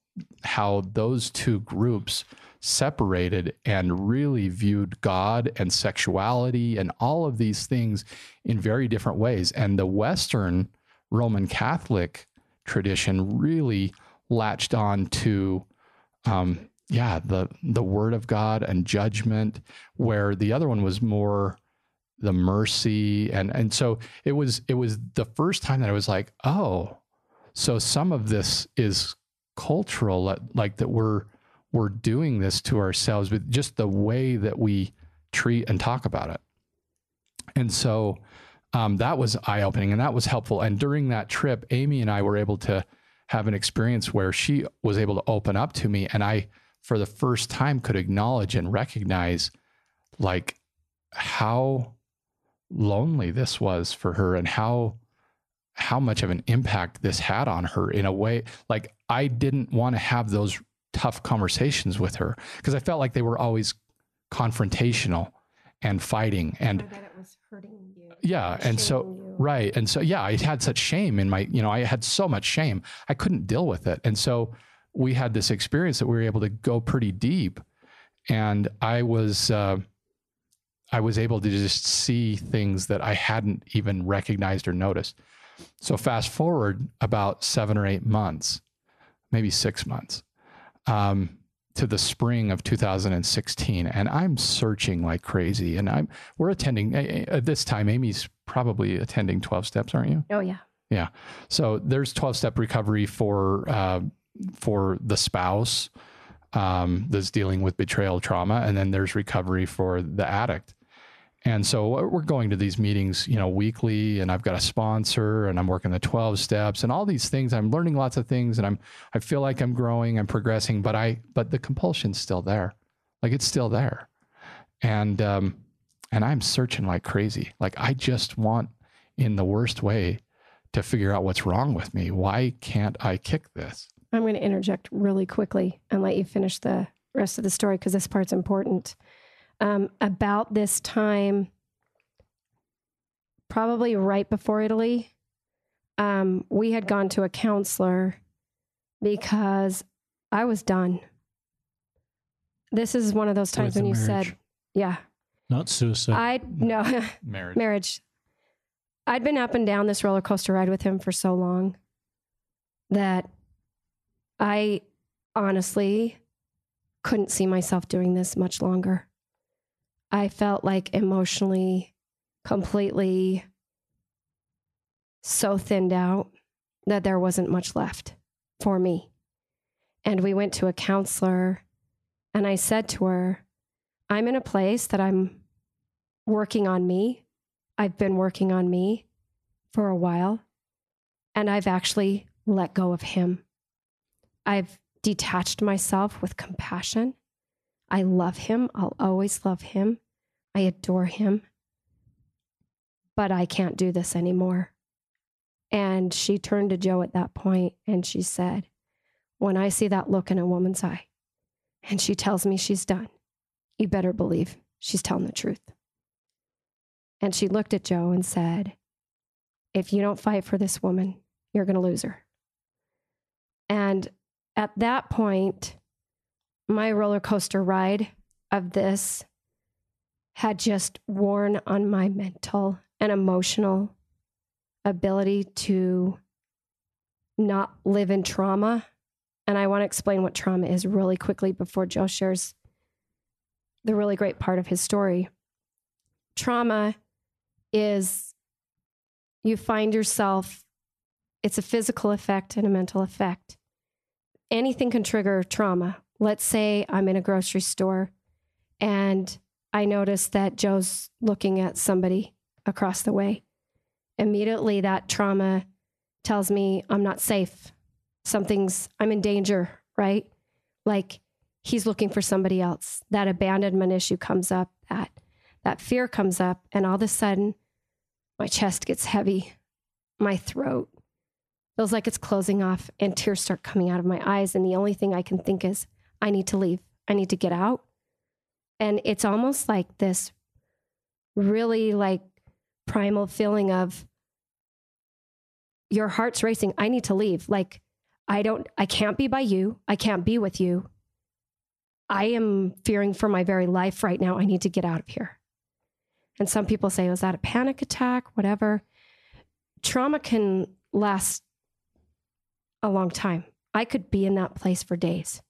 how those two groups separated and really viewed God and sexuality and all of these things in very different ways. And the Western Roman Catholic tradition really latched on to, um, yeah, the the Word of God and judgment, where the other one was more the mercy and and so it was it was the first time that I was like, oh, so some of this is cultural, like that we're we're doing this to ourselves with just the way that we treat and talk about it. And so um, that was eye opening and that was helpful. And during that trip, Amy and I were able to have an experience where she was able to open up to me. And I, for the first time, could acknowledge and recognize like how lonely this was for her and how how much of an impact this had on her in a way like I didn't want to have those tough conversations with her because I felt like they were always confrontational and fighting and that it was hurting you. yeah and so you. right and so yeah I had such shame in my you know I had so much shame I couldn't deal with it and so we had this experience that we were able to go pretty deep and I was uh, I was able to just see things that I hadn't even recognized or noticed so fast forward about seven or eight months maybe six months um, to the spring of 2016 and i'm searching like crazy and i'm we're attending at this time amy's probably attending 12 steps aren't you Oh yeah. Yeah. So there's 12 step recovery for uh, for the spouse um, that's dealing with betrayal trauma and then there's recovery for the addict and so we're going to these meetings you know weekly and i've got a sponsor and i'm working the 12 steps and all these things. I'm learning lots of things and i'm i feel like i'm growing i'm progressing but i but the compulsion's still there. Like it's still there. And um and i'm searching like crazy. Like i just want in the worst way to figure out what's wrong with me. Why can't i kick this? I'm going to interject really quickly and let you finish the rest of the story because this part's important. Um, about this time, probably right before Italy, um, we had gone to a counselor because I was done. This is one of those times when you marriage. said, "Yeah, Not suicide. I no marriage marriage." I'd been up and down this roller coaster ride with him for so long that I honestly couldn't see myself doing this much longer. I felt like emotionally completely so thinned out that there wasn't much left for me. And we went to a counselor, and I said to her, I'm in a place that I'm working on me. I've been working on me for a while, and I've actually let go of him. I've detached myself with compassion. I love him. I'll always love him. I adore him. But I can't do this anymore. And she turned to Joe at that point and she said, When I see that look in a woman's eye and she tells me she's done, you better believe she's telling the truth. And she looked at Joe and said, If you don't fight for this woman, you're going to lose her. And at that point, my roller coaster ride of this had just worn on my mental and emotional ability to not live in trauma. And I want to explain what trauma is really quickly before Joe shares the really great part of his story. Trauma is you find yourself, it's a physical effect and a mental effect. Anything can trigger trauma. Let's say I'm in a grocery store and I notice that Joe's looking at somebody across the way. Immediately, that trauma tells me I'm not safe. Something's, I'm in danger, right? Like he's looking for somebody else. That abandonment issue comes up, that, that fear comes up, and all of a sudden, my chest gets heavy, my throat feels like it's closing off, and tears start coming out of my eyes. And the only thing I can think is, I need to leave. I need to get out. And it's almost like this really like primal feeling of your heart's racing. I need to leave. Like I don't, I can't be by you. I can't be with you. I am fearing for my very life right now. I need to get out of here. And some people say, was that a panic attack? Whatever. Trauma can last a long time. I could be in that place for days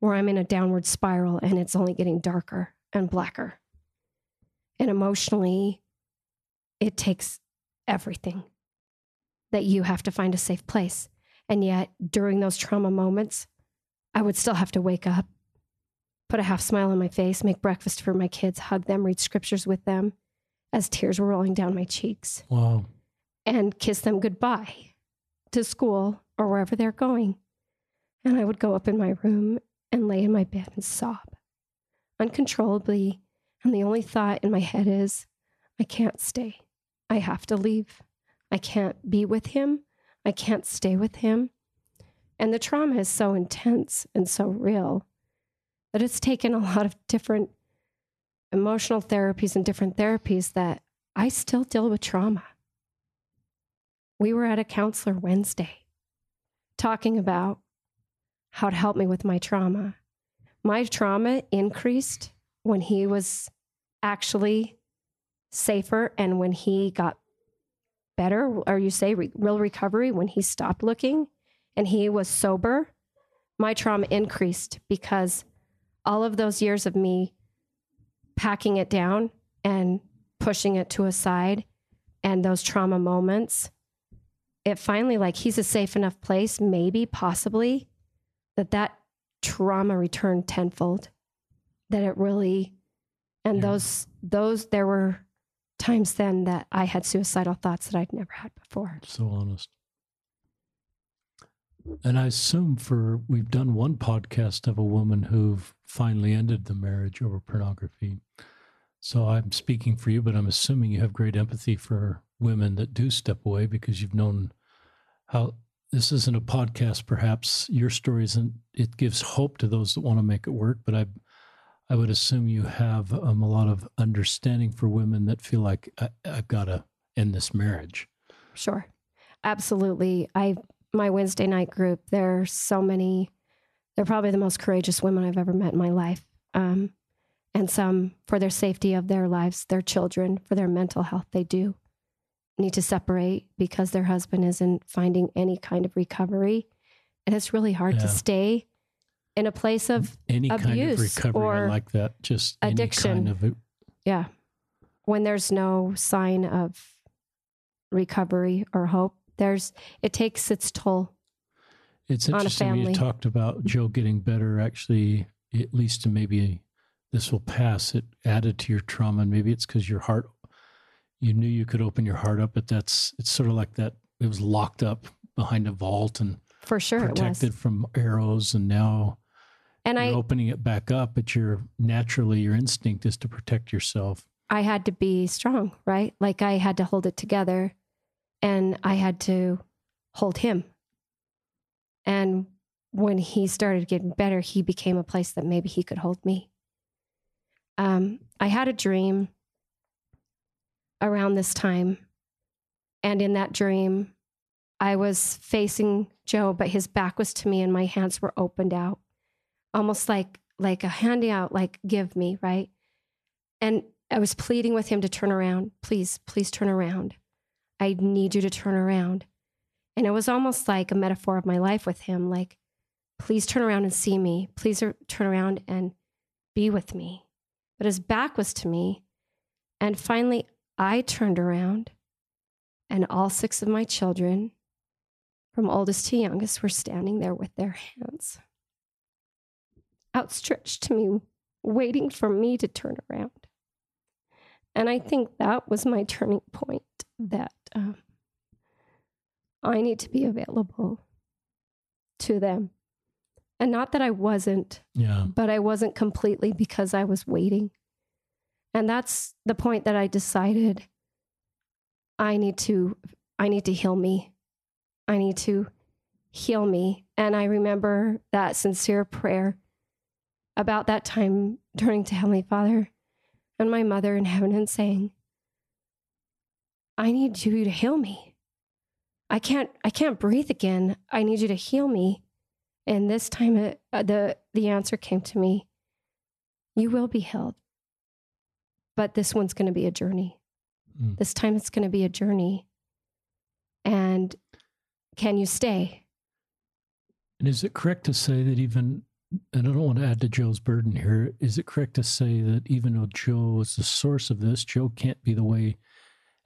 where I'm in a downward spiral and it's only getting darker and blacker. And emotionally, it takes everything that you have to find a safe place. And yet, during those trauma moments, I would still have to wake up, put a half smile on my face, make breakfast for my kids, hug them, read scriptures with them as tears were rolling down my cheeks. Wow. And kiss them goodbye to school or wherever they're going. And I would go up in my room and lay in my bed and sob uncontrollably. And the only thought in my head is, I can't stay. I have to leave. I can't be with him. I can't stay with him. And the trauma is so intense and so real that it's taken a lot of different emotional therapies and different therapies that I still deal with trauma. We were at a counselor Wednesday talking about how to help me with my trauma. My trauma increased when he was actually safer and when he got better, or you say re- real recovery, when he stopped looking and he was sober, my trauma increased because all of those years of me packing it down and pushing it to a side and those trauma moments, it finally, like, he's a safe enough place, maybe, possibly, that that trauma returned tenfold. That it really, and Yeah. those, those, there were times then that I had suicidal thoughts that I'd never had before. So honest. And I assume for we've done one podcast of a woman who finally ended the marriage over pornography. So I'm speaking for you, but I'm assuming you have great empathy for women that do step away because you've known how this isn't a podcast. Perhaps your story isn't. It gives hope to those that want to make it work. But I, I would assume you have um, a lot of understanding for women that feel like I, I've got to end this marriage. Sure. Absolutely. I my Wednesday night group, There are so many they're probably the most courageous women I've ever met in my life. Um, and some for their safety of their lives, their children, for their mental health, they do need to separate because their husband isn't finding any kind of recovery. And it's really hard Yeah. to stay in a place of any kind of abuse recovery. I or like that. Just addiction. Any kind of Yeah. When there's no sign of recovery or hope, there's it takes its toll. it's interesting. You talked about Joe getting better. Actually, at least maybe this will pass. It added to your trauma, and maybe it's because your heart. You knew you could open your heart up, but that's it's sort of like that. It was locked up behind a vault and For sure it protected from arrows, and now And you're I opening it back up. But you're naturally your instinct is to protect yourself. I had to be strong, right? Like I had to hold it together and I had to hold him. And when he started getting better, he became a place that maybe he could hold me. Um, I had a dream around this time. And in that dream, I was facing Joe, but his back was to me and my hands were opened out, almost like like a handing out, like give me, right? And I was pleading with him to turn around. Please, please turn around. I need you to turn around. And it was almost like a metaphor of my life with him like, please turn around and see me. Please er- turn around and be with me. But his back was to me. And finally, I turned around, and all six of my children, from oldest to youngest, were standing there with their hands outstretched to me, waiting for me to turn around. And I think that was my turning point that um, I need to be available to them. And not that I wasn't, Yeah, but I wasn't completely because I was waiting. And that's the point that I decided I need to I need to heal me. I need to heal me. And I remember that sincere prayer about that time turning to Heavenly Father and my mother in heaven and saying, I need you to heal me. I can't I can't breathe again. I need you to heal me. And this time it, uh, the the answer came to me. You will be healed. But this one's going to be a journey. Mm. This time it's going to be a journey. And can you stay? And is it correct to say that even and I don't want to add to Joe's burden here. Is it correct to say that even though Joe is the source of this, Joe can't be the way,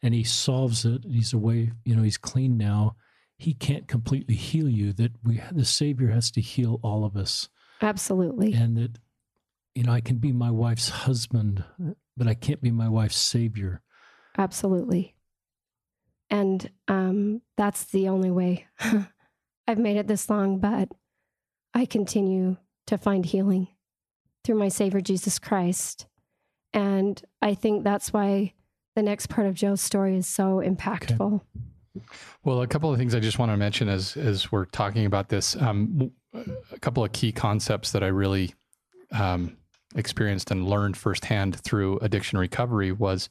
and he solves it. And He's away, you know, he's clean now. He can't completely heal you. That we, the Savior, has to heal all of us. Absolutely. And that, you know, I can be my wife's husband, but I can't be my wife's Savior. Absolutely. And um, that's the only way. I've made it this long, but I continue to find healing through my Savior Jesus Christ. And I think that's why the next part of Joe's story is so impactful. Okay. Well, a couple of things I just want to mention as as we're talking about this, um, a couple of key concepts that I really um, experienced and learned firsthand through addiction recovery was,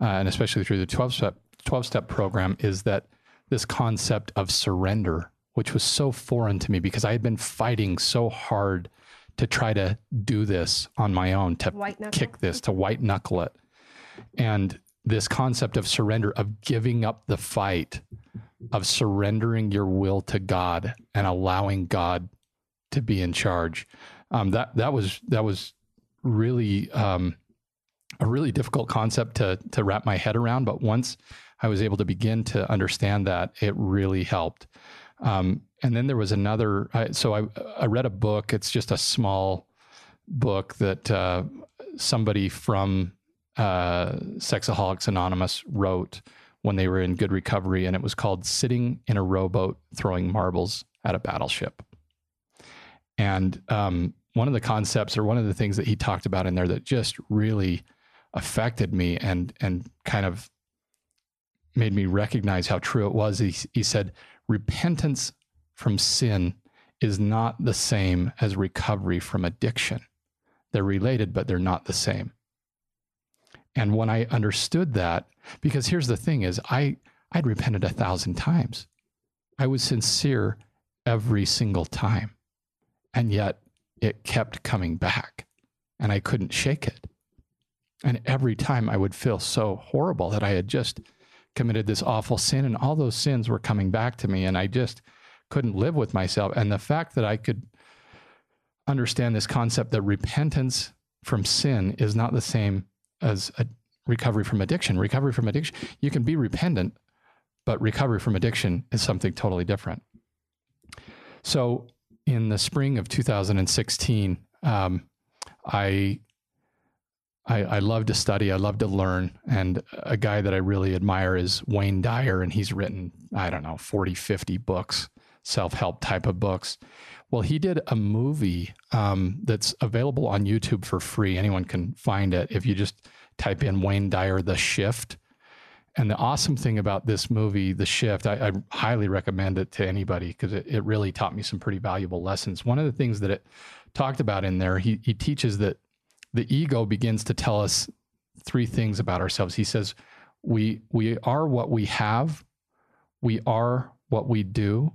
uh, and especially through the twelve step twelve step program, is that this concept of surrender which was so foreign to me because I had been fighting so hard to try to do this on my own, to kick this, to white knuckle it. And this concept of surrender, of giving up the fight, of surrendering your will to God and allowing God to be in charge. Um, that that was that was really um, a really difficult concept to to wrap my head around. But once I was able to begin to understand that, it really helped. Um, and then there was another. I, so I, I read a book. It's just a small book that uh, somebody from uh, Sexaholics Anonymous wrote when they were in good recovery, and it was called "Sitting in a Rowboat Throwing Marbles at a Battleship." And um, one of the concepts, or one of the things that he talked about in there, that just really affected me and and kind of made me recognize how true it was. He, he said, repentance from sin is not the same as recovery from addiction. They're related, but they're not the same. And when I understood that, because here's the thing is I I'd repented a thousand times. I was sincere every single time. And yet it kept coming back and I couldn't shake it. And every time I would feel so horrible that I had just committed this awful sin and all those sins were coming back to me and I just couldn't live with myself. And the fact that I could understand this concept that repentance from sin is not the same as recovery from addiction. Recovery from addiction you can be repentant but recovery from addiction is something totally different. So in the spring of 2016 um, I I, I love to study. I love to learn. And a guy that I really admire is Wayne Dyer, and he's written, I don't know, 40, 50 books, self help type of books. Well, he did a movie um, that's available on YouTube for free. Anyone can find it if you just type in Wayne Dyer, The Shift. And the awesome thing about this movie, The Shift, I, I highly recommend it to anybody because it, it really taught me some pretty valuable lessons. One of the things that it talked about in there, he, he teaches that the ego begins to tell us three things about ourselves. He says, we, we are what we have, we are what we do,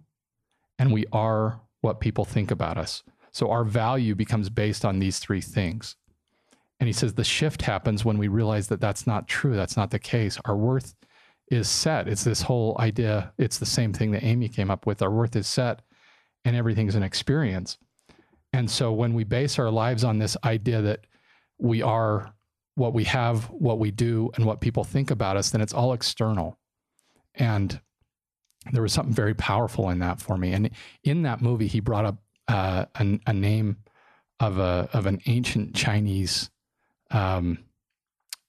and we are what people think about us. So our value becomes based on these three things. And he says the shift happens when we realize that that's not true. That's not the case. Our worth is set. It's this whole idea. It's the same thing that Amy came up with. Our worth is set and everything's an experience. And so when we base our lives on this idea that we are what we have, what we do, and what people think about us, then it's all external. And there was something very powerful in that for me. And in that movie, he brought up uh, a, a, name of a of an ancient Chinese um,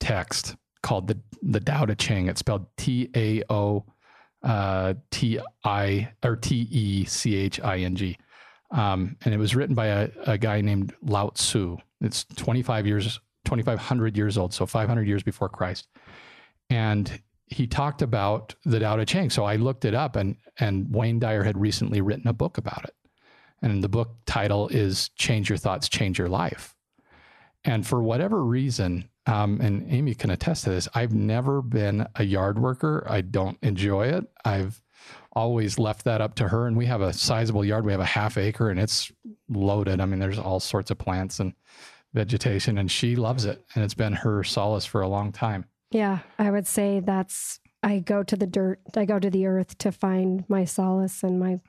text called the the Tao Te Ching. It's spelled T A O uh, T I or T E C H I N G, um, and it was written by a, a guy named Lao Tzu. It's 25 years, 2,500 years old, so 500 years before Christ. And he talked about the Tao Te Ching. So I looked it up, and and Wayne Dyer had recently written a book about it. And the book title is "Change Your Thoughts, Change Your Life." And for whatever reason, um, and Amy can attest to this, I've never been a yard worker. I don't enjoy it. I've always left that up to her. And we have a sizable yard. We have a half acre and it's loaded. I mean, there's all sorts of plants and vegetation, and she loves it. And it's been her solace for a long time. Yeah, I would say that's I go to the dirt, I go to the earth to find my solace and my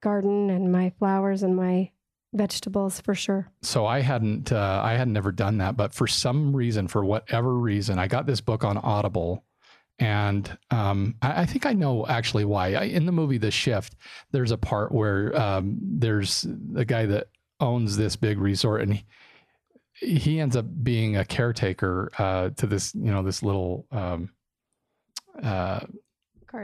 garden and my flowers and my vegetables for sure. So I hadn't uh, I had never done that, but for some reason, for whatever reason, I got this book on Audible. And um, I, I, think I know actually why. I, in the movie The Shift, there's a part where um, there's a guy that owns this big resort, and he, he ends up being a caretaker uh, to this, you know, this little um, uh,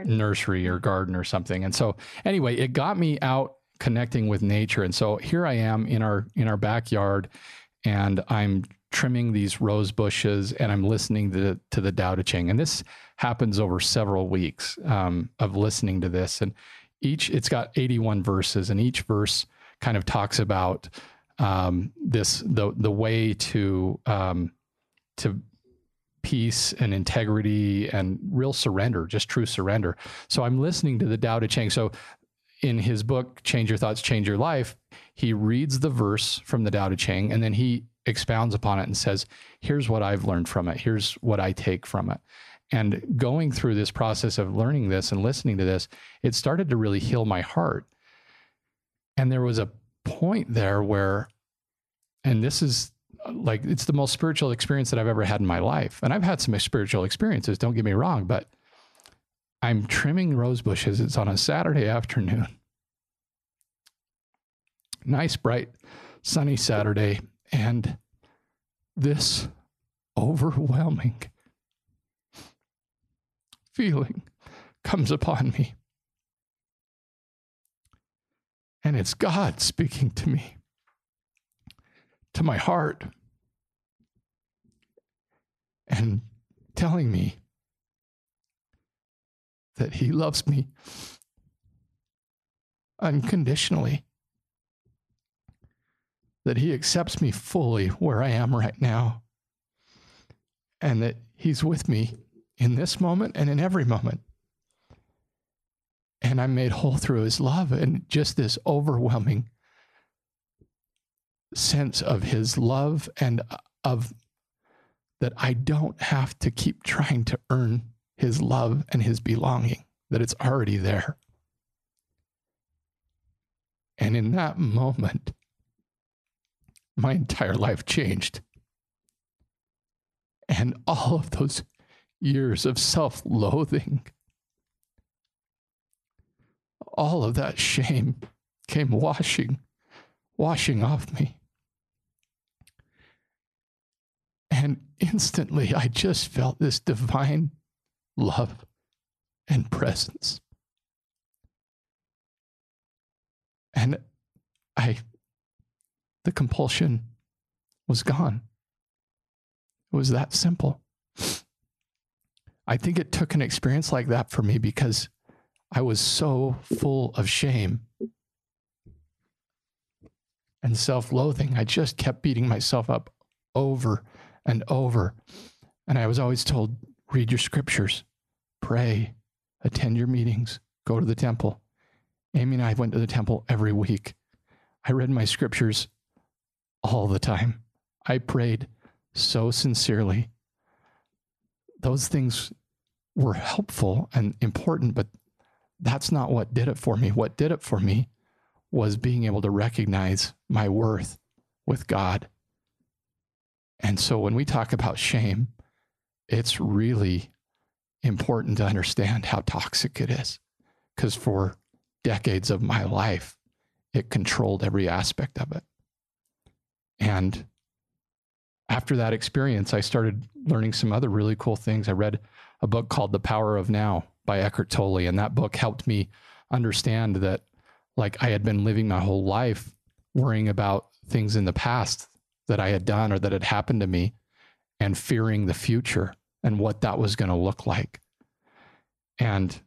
nursery or garden or something. And so, anyway, it got me out connecting with nature. And so here I am in our in our backyard, and I'm trimming these rose bushes, and I'm listening to to the Tao Te Ching. And this happens over several weeks um, of listening to this. And each it's got 81 verses, and each verse kind of talks about um, this the the way to um, to peace and integrity and real surrender, just true surrender. So I'm listening to the Tao Te Ching. So in his book, Change Your Thoughts, Change Your Life, he reads the verse from the Tao Te Ching and then he expounds upon it and says, Here's what I've learned from it. Here's what I take from it. And going through this process of learning this and listening to this, it started to really heal my heart. And there was a point there where, and this is like, it's the most spiritual experience that I've ever had in my life. And I've had some spiritual experiences, don't get me wrong, but I'm trimming rose bushes. It's on a Saturday afternoon. Nice, bright, sunny Saturday. And this overwhelming feeling comes upon me. And it's God speaking to me, to my heart, and telling me that He loves me unconditionally, that He accepts me fully where I am right now, and that He's with me in this moment and in every moment. And I'm made whole through His love and just this overwhelming sense of His love and of that I don't have to keep trying to earn his love and his belonging, that it's already there. And in that moment, my entire life changed. And all of those years of self loathing, all of that shame came washing, washing off me. And instantly, I just felt this divine love, and presence. And I, the compulsion was gone. It was that simple. I think it took an experience like that for me because I was so full of shame and self loathing. I just kept beating myself up over and over. And I was always told, read your scriptures, pray, attend your meetings, go to the temple. Amy and I went to the temple every week. I read my scriptures all the time. I prayed so sincerely. Those things were helpful and important, but that's not what did it for me. What did it for me was being able to recognize my worth with God. And so when we talk about shame, it's really important to understand how toxic it is. Because for decades of my life, it controlled every aspect of it. And after that experience, I started learning some other really cool things. I read a book called The Power of Now by Eckhart Tolle. And that book helped me understand that, like, I had been living my whole life worrying about things in the past that I had done or that had happened to me and fearing the future and what that was going to look like. And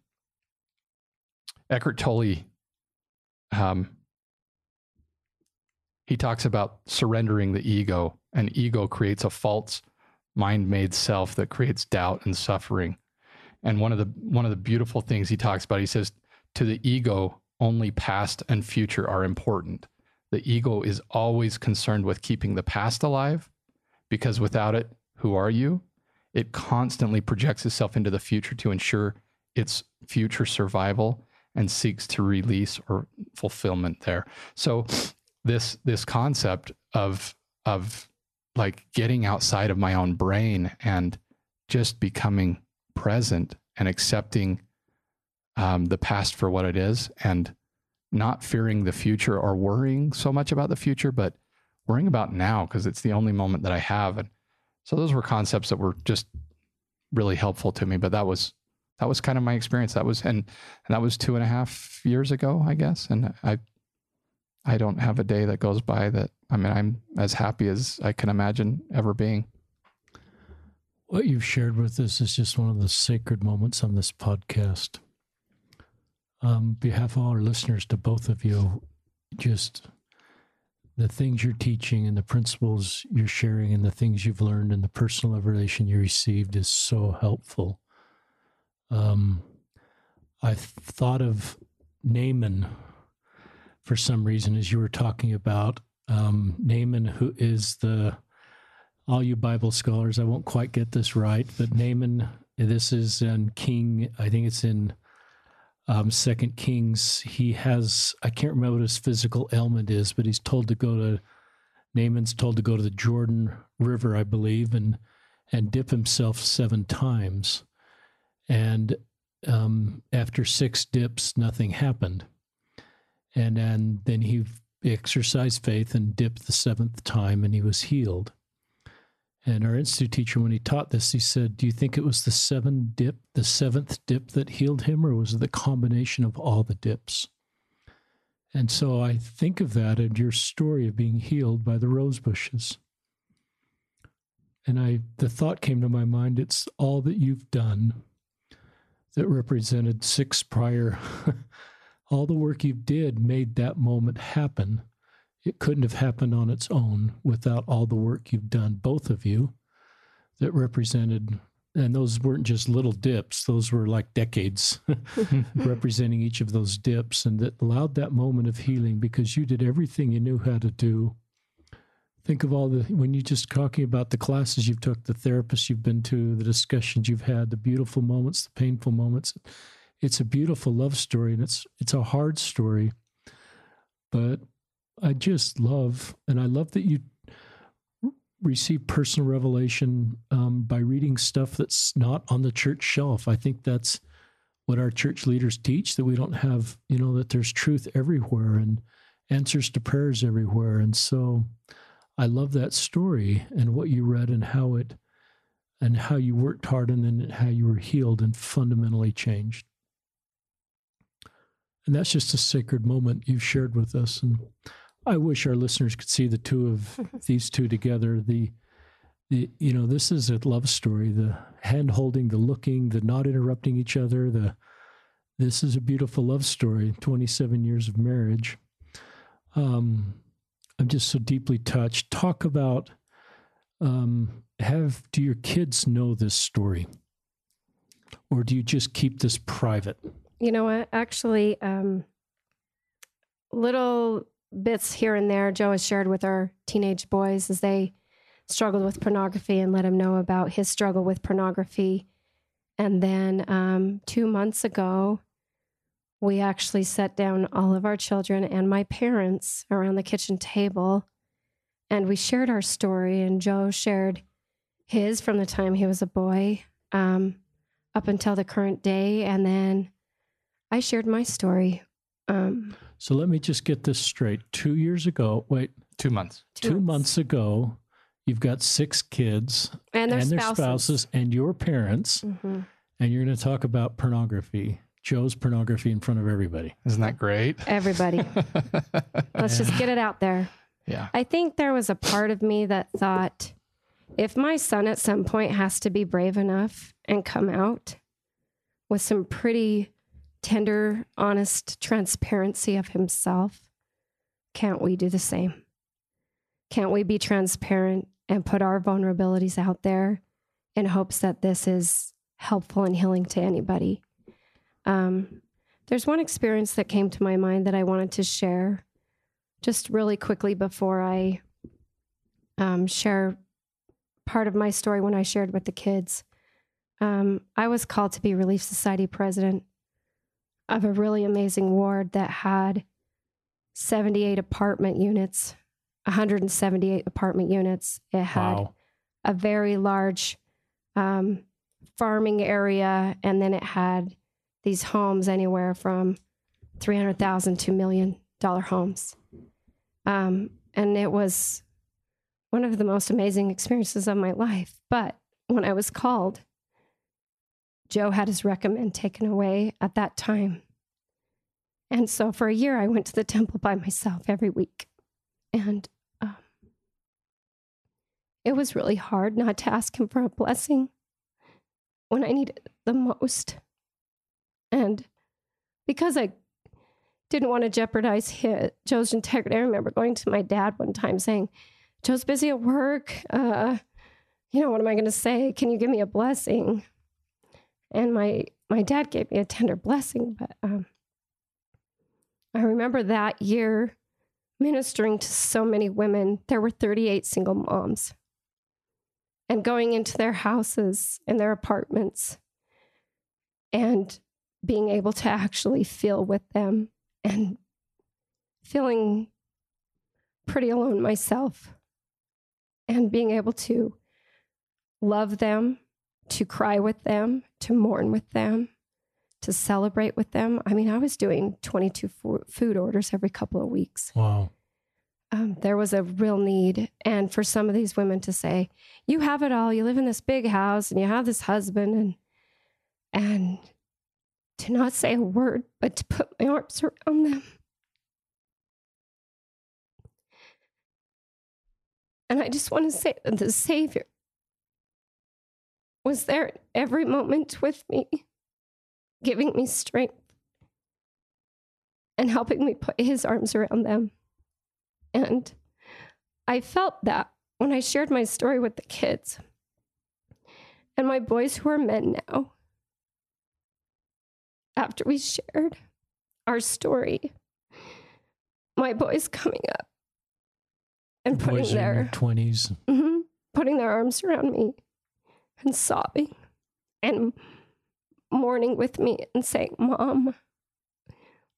Eckhart Tolle, um, he talks about surrendering the ego, and ego creates a false mind-made self that creates doubt and suffering. And one of the one of the beautiful things he talks about, he says, to the ego, only past and future are important. The ego is always concerned with keeping the past alive because without it, who are you? It constantly projects itself into the future to ensure its future survival and seeks to release or fulfillment there. So this this concept of of like getting outside of my own brain and just becoming present and accepting um, the past for what it is and not fearing the future or worrying so much about the future, but worrying about now because it's the only moment that I have. And so those were concepts that were just really helpful to me. But that was that was kind of my experience. That was and and that was two and a half years ago, I guess. And I I don't have a day that goes by that I mean I'm as happy as I can imagine ever being. What you've shared with us is just one of the sacred moments on this podcast. Um, behalf of our listeners, to both of you, just the things you're teaching and the principles you're sharing and the things you've learned and the personal revelation you received is so helpful. Um, I thought of Naaman for some reason as you were talking about um, Naaman, who is the all you Bible scholars, I won't quite get this right, but Naaman, this is in King, I think it's in um, Second Kings. He has, I can't remember what his physical ailment is, but he's told to go to, Naaman's told to go to the Jordan River, I believe, and and dip himself seven times. And um, after six dips, nothing happened. And, and then he exercised faith and dipped the seventh time, and he was healed. And our institute teacher, when he taught this, he said, Do you think it was the seven dip, the seventh dip that healed him, or was it the combination of all the dips? And so I think of that and your story of being healed by the rose bushes. And I the thought came to my mind, it's all that you've done that represented six prior all the work you did made that moment happen it couldn't have happened on its own without all the work you've done, both of you, that represented, and those weren't just little dips, those were like decades representing each of those dips, and that allowed that moment of healing because you did everything you knew how to do. Think of all the, when you're just talking about the classes you've took, the therapists you've been to, the discussions you've had, the beautiful moments, the painful moments. It's a beautiful love story, and it's it's a hard story, but I just love, and I love that you receive personal revelation um, by reading stuff that's not on the church shelf. I think that's what our church leaders teach that we don't have, you know, that there's truth everywhere and answers to prayers everywhere. And so I love that story and what you read and how it and how you worked hard and then how you were healed and fundamentally changed. And that's just a sacred moment you've shared with us. And I wish our listeners could see the two of these two together. The, the you know, this is a love story. The hand holding, the looking, the not interrupting each other. The this is a beautiful love story. Twenty seven years of marriage. Um, I'm just so deeply touched. Talk about um, have do your kids know this story, or do you just keep this private? You know what? Actually, um, little bits here and there Joe has shared with our teenage boys as they struggled with pornography and let him know about his struggle with pornography. And then um, two months ago, we actually sat down all of our children and my parents around the kitchen table and we shared our story. And Joe shared his from the time he was a boy um, up until the current day. And then I shared my story. Um, so let me just get this straight. Two years ago, wait, two months. Two, two months. ago, you've got six kids and their, and spouses. their spouses. and your parents, mm-hmm. and you're going to talk about pornography. Joe's pornography in front of everybody. Isn't that great? Everybody. Let's just get it out there. Yeah. I think there was a part of me that thought if my son at some point has to be brave enough and come out with some pretty tender, honest transparency of himself, can't we do the same? Can't we be transparent and put our vulnerabilities out there in hopes that this is helpful and healing to anybody? Um, there's one experience that came to my mind that I wanted to share just really quickly before I um, share part of my story when I shared with the kids. Um, I was called to be Relief Society president of a really amazing ward that had 78 apartment units, 178 apartment units. It had Wow. a very large um, farming area, and then it had these homes anywhere from 300,000 to million dollar homes. Um, and it was one of the most amazing experiences of my life. But when I was called, Joe had his recommend taken away at that time. And so for a year, I went to the temple by myself every week. And um, it was really hard not to ask him for a blessing when I needed it the most. And because I didn't want to jeopardize his, Joe's integrity, I remember going to my dad one time saying, Joe's busy at work. Uh, you know, what am I going to say? Can you give me a blessing? And my my dad gave me a tender blessing, but um, I remember that year ministering to so many women. There were 38 single moms, and going into their houses and their apartments, and being able to actually feel with them and feeling pretty alone myself and being able to love them, to cry with them, to mourn with them, to celebrate with them. I mean, I was doing 22 food orders every couple of weeks. Wow. Um, there was a real need. And for some of these women to say, you have it all, you live in this big house and you have this husband and, and to not say a word, but to put my arms around them. And I just want to say that the Savior was there every moment with me, giving me strength and helping me put his arms around them. And I felt that when I shared my story with the kids and my boys who are men now. After we shared our story, my boys coming up and putting Boys their twenties. hmm putting their arms around me and sobbing and mourning with me and saying, Mom,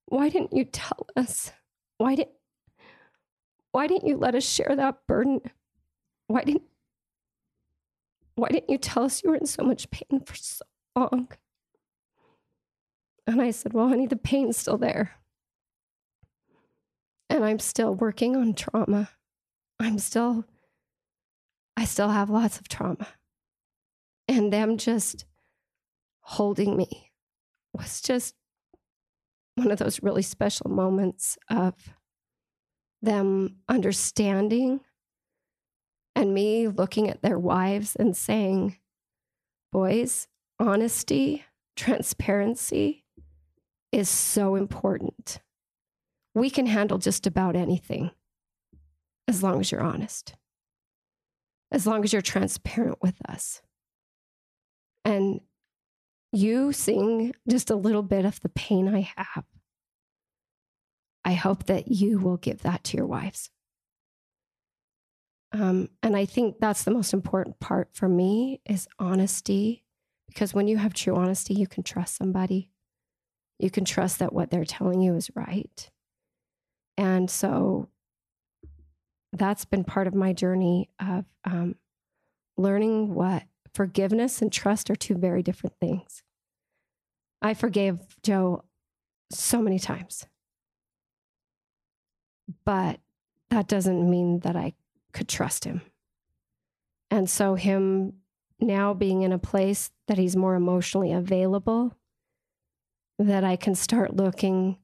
why didn't you tell us? Why didn't why didn't you let us share that burden? Why didn't why didn't you tell us you were in so much pain for so long? And I said, Well, honey, the pain's still there. And I'm still working on trauma. I'm still, I still have lots of trauma. And them just holding me was just one of those really special moments of them understanding and me looking at their wives and saying, Boys, honesty, transparency is so important. We can handle just about anything as long as you're honest, as long as you're transparent with us. You sing just a little bit of the pain I have, I hope that you will give that to your wives. Um, and I think that's the most important part for me is honesty, because when you have true honesty, you can trust somebody. You can trust that what they're telling you is right. And so that's been part of my journey of um, learning what forgiveness and trust are two very different things. I forgave Joe so many times, but that doesn't mean that I could trust him. And so, him now being in a place that he's more emotionally available, that I can start looking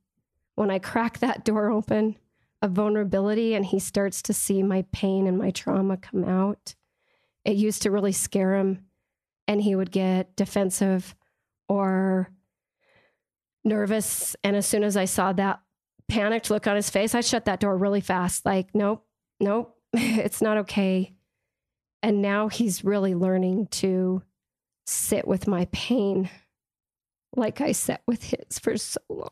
when I crack that door open of vulnerability and he starts to see my pain and my trauma come out. It used to really scare him and he would get defensive or nervous. And as soon as I saw that panicked look on his face, I shut that door really fast. Like, nope, nope, it's not okay. And now he's really learning to sit with my pain like I sat with his for so long.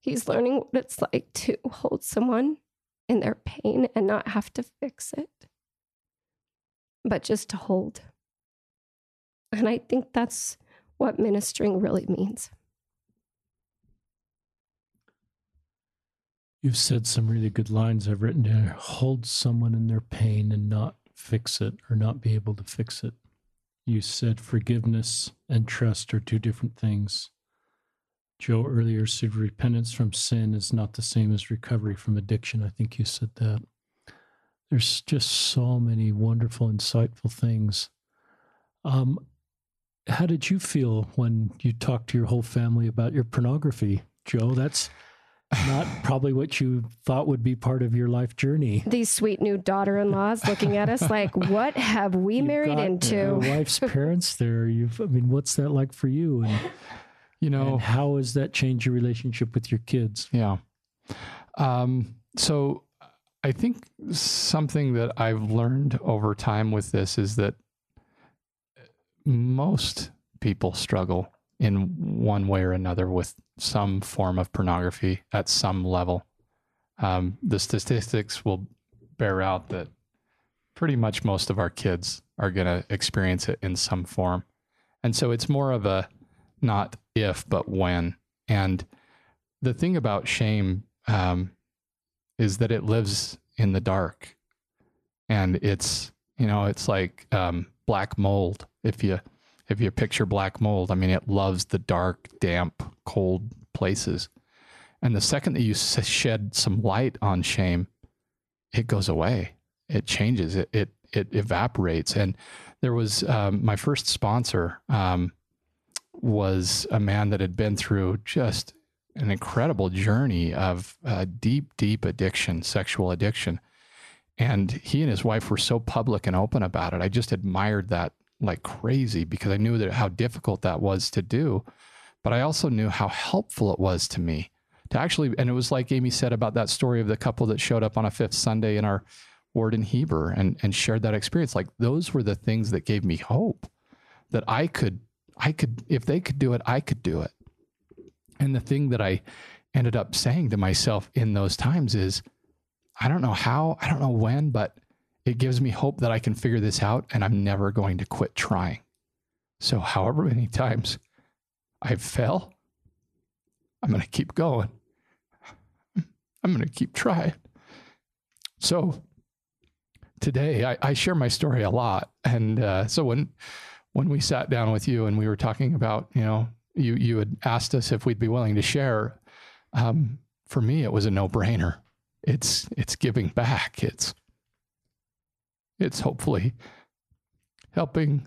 He's learning what it's like to hold someone in their pain and not have to fix it, but just to hold. And I think that's what ministering really means. You've said some really good lines I've written down. Hold someone in their pain and not fix it or not be able to fix it. You said forgiveness and trust are two different things. Joe earlier said repentance from sin is not the same as recovery from addiction. I think you said that. There's just so many wonderful, insightful things. Um, how did you feel when you talked to your whole family about your pornography, Joe? That's not probably what you thought would be part of your life journey. These sweet new daughter-in-laws looking at us like, "What have we You've married got into?" Your wife's parents there. You've, I mean, what's that like for you? And, You know, and how has that changed your relationship with your kids? Yeah. Um, so I think something that I've learned over time with this is that most people struggle in one way or another with some form of pornography at some level. Um, the statistics will bear out that pretty much most of our kids are going to experience it in some form. And so it's more of a not if, but when. And the thing about shame um, is that it lives in the dark, and it's you know it's like um, black mold. If you if you picture black mold, I mean it loves the dark, damp, cold places. And the second that you shed some light on shame, it goes away. It changes. It it it evaporates. And there was um, my first sponsor um, was a man that had been through just an incredible journey of uh, deep, deep addiction, sexual addiction. And he and his wife were so public and open about it. I just admired that like crazy because I knew that how difficult that was to do. But I also knew how helpful it was to me to actually, and it was like Amy said about that story of the couple that showed up on a fifth Sunday in our ward in Heber and, and shared that experience. Like those were the things that gave me hope that I could, I could, if they could do it, I could do it. And the thing that I ended up saying to myself in those times is, I don't know how, I don't know when, but it gives me hope that I can figure this out and I'm never going to quit trying. So, however many times I fail, I'm going to keep going. I'm going to keep trying. So, today I, I share my story a lot. And uh, so, when when we sat down with you and we were talking about, you know, you you had asked us if we'd be willing to share. Um, for me, it was a no brainer. It's it's giving back. It's it's hopefully helping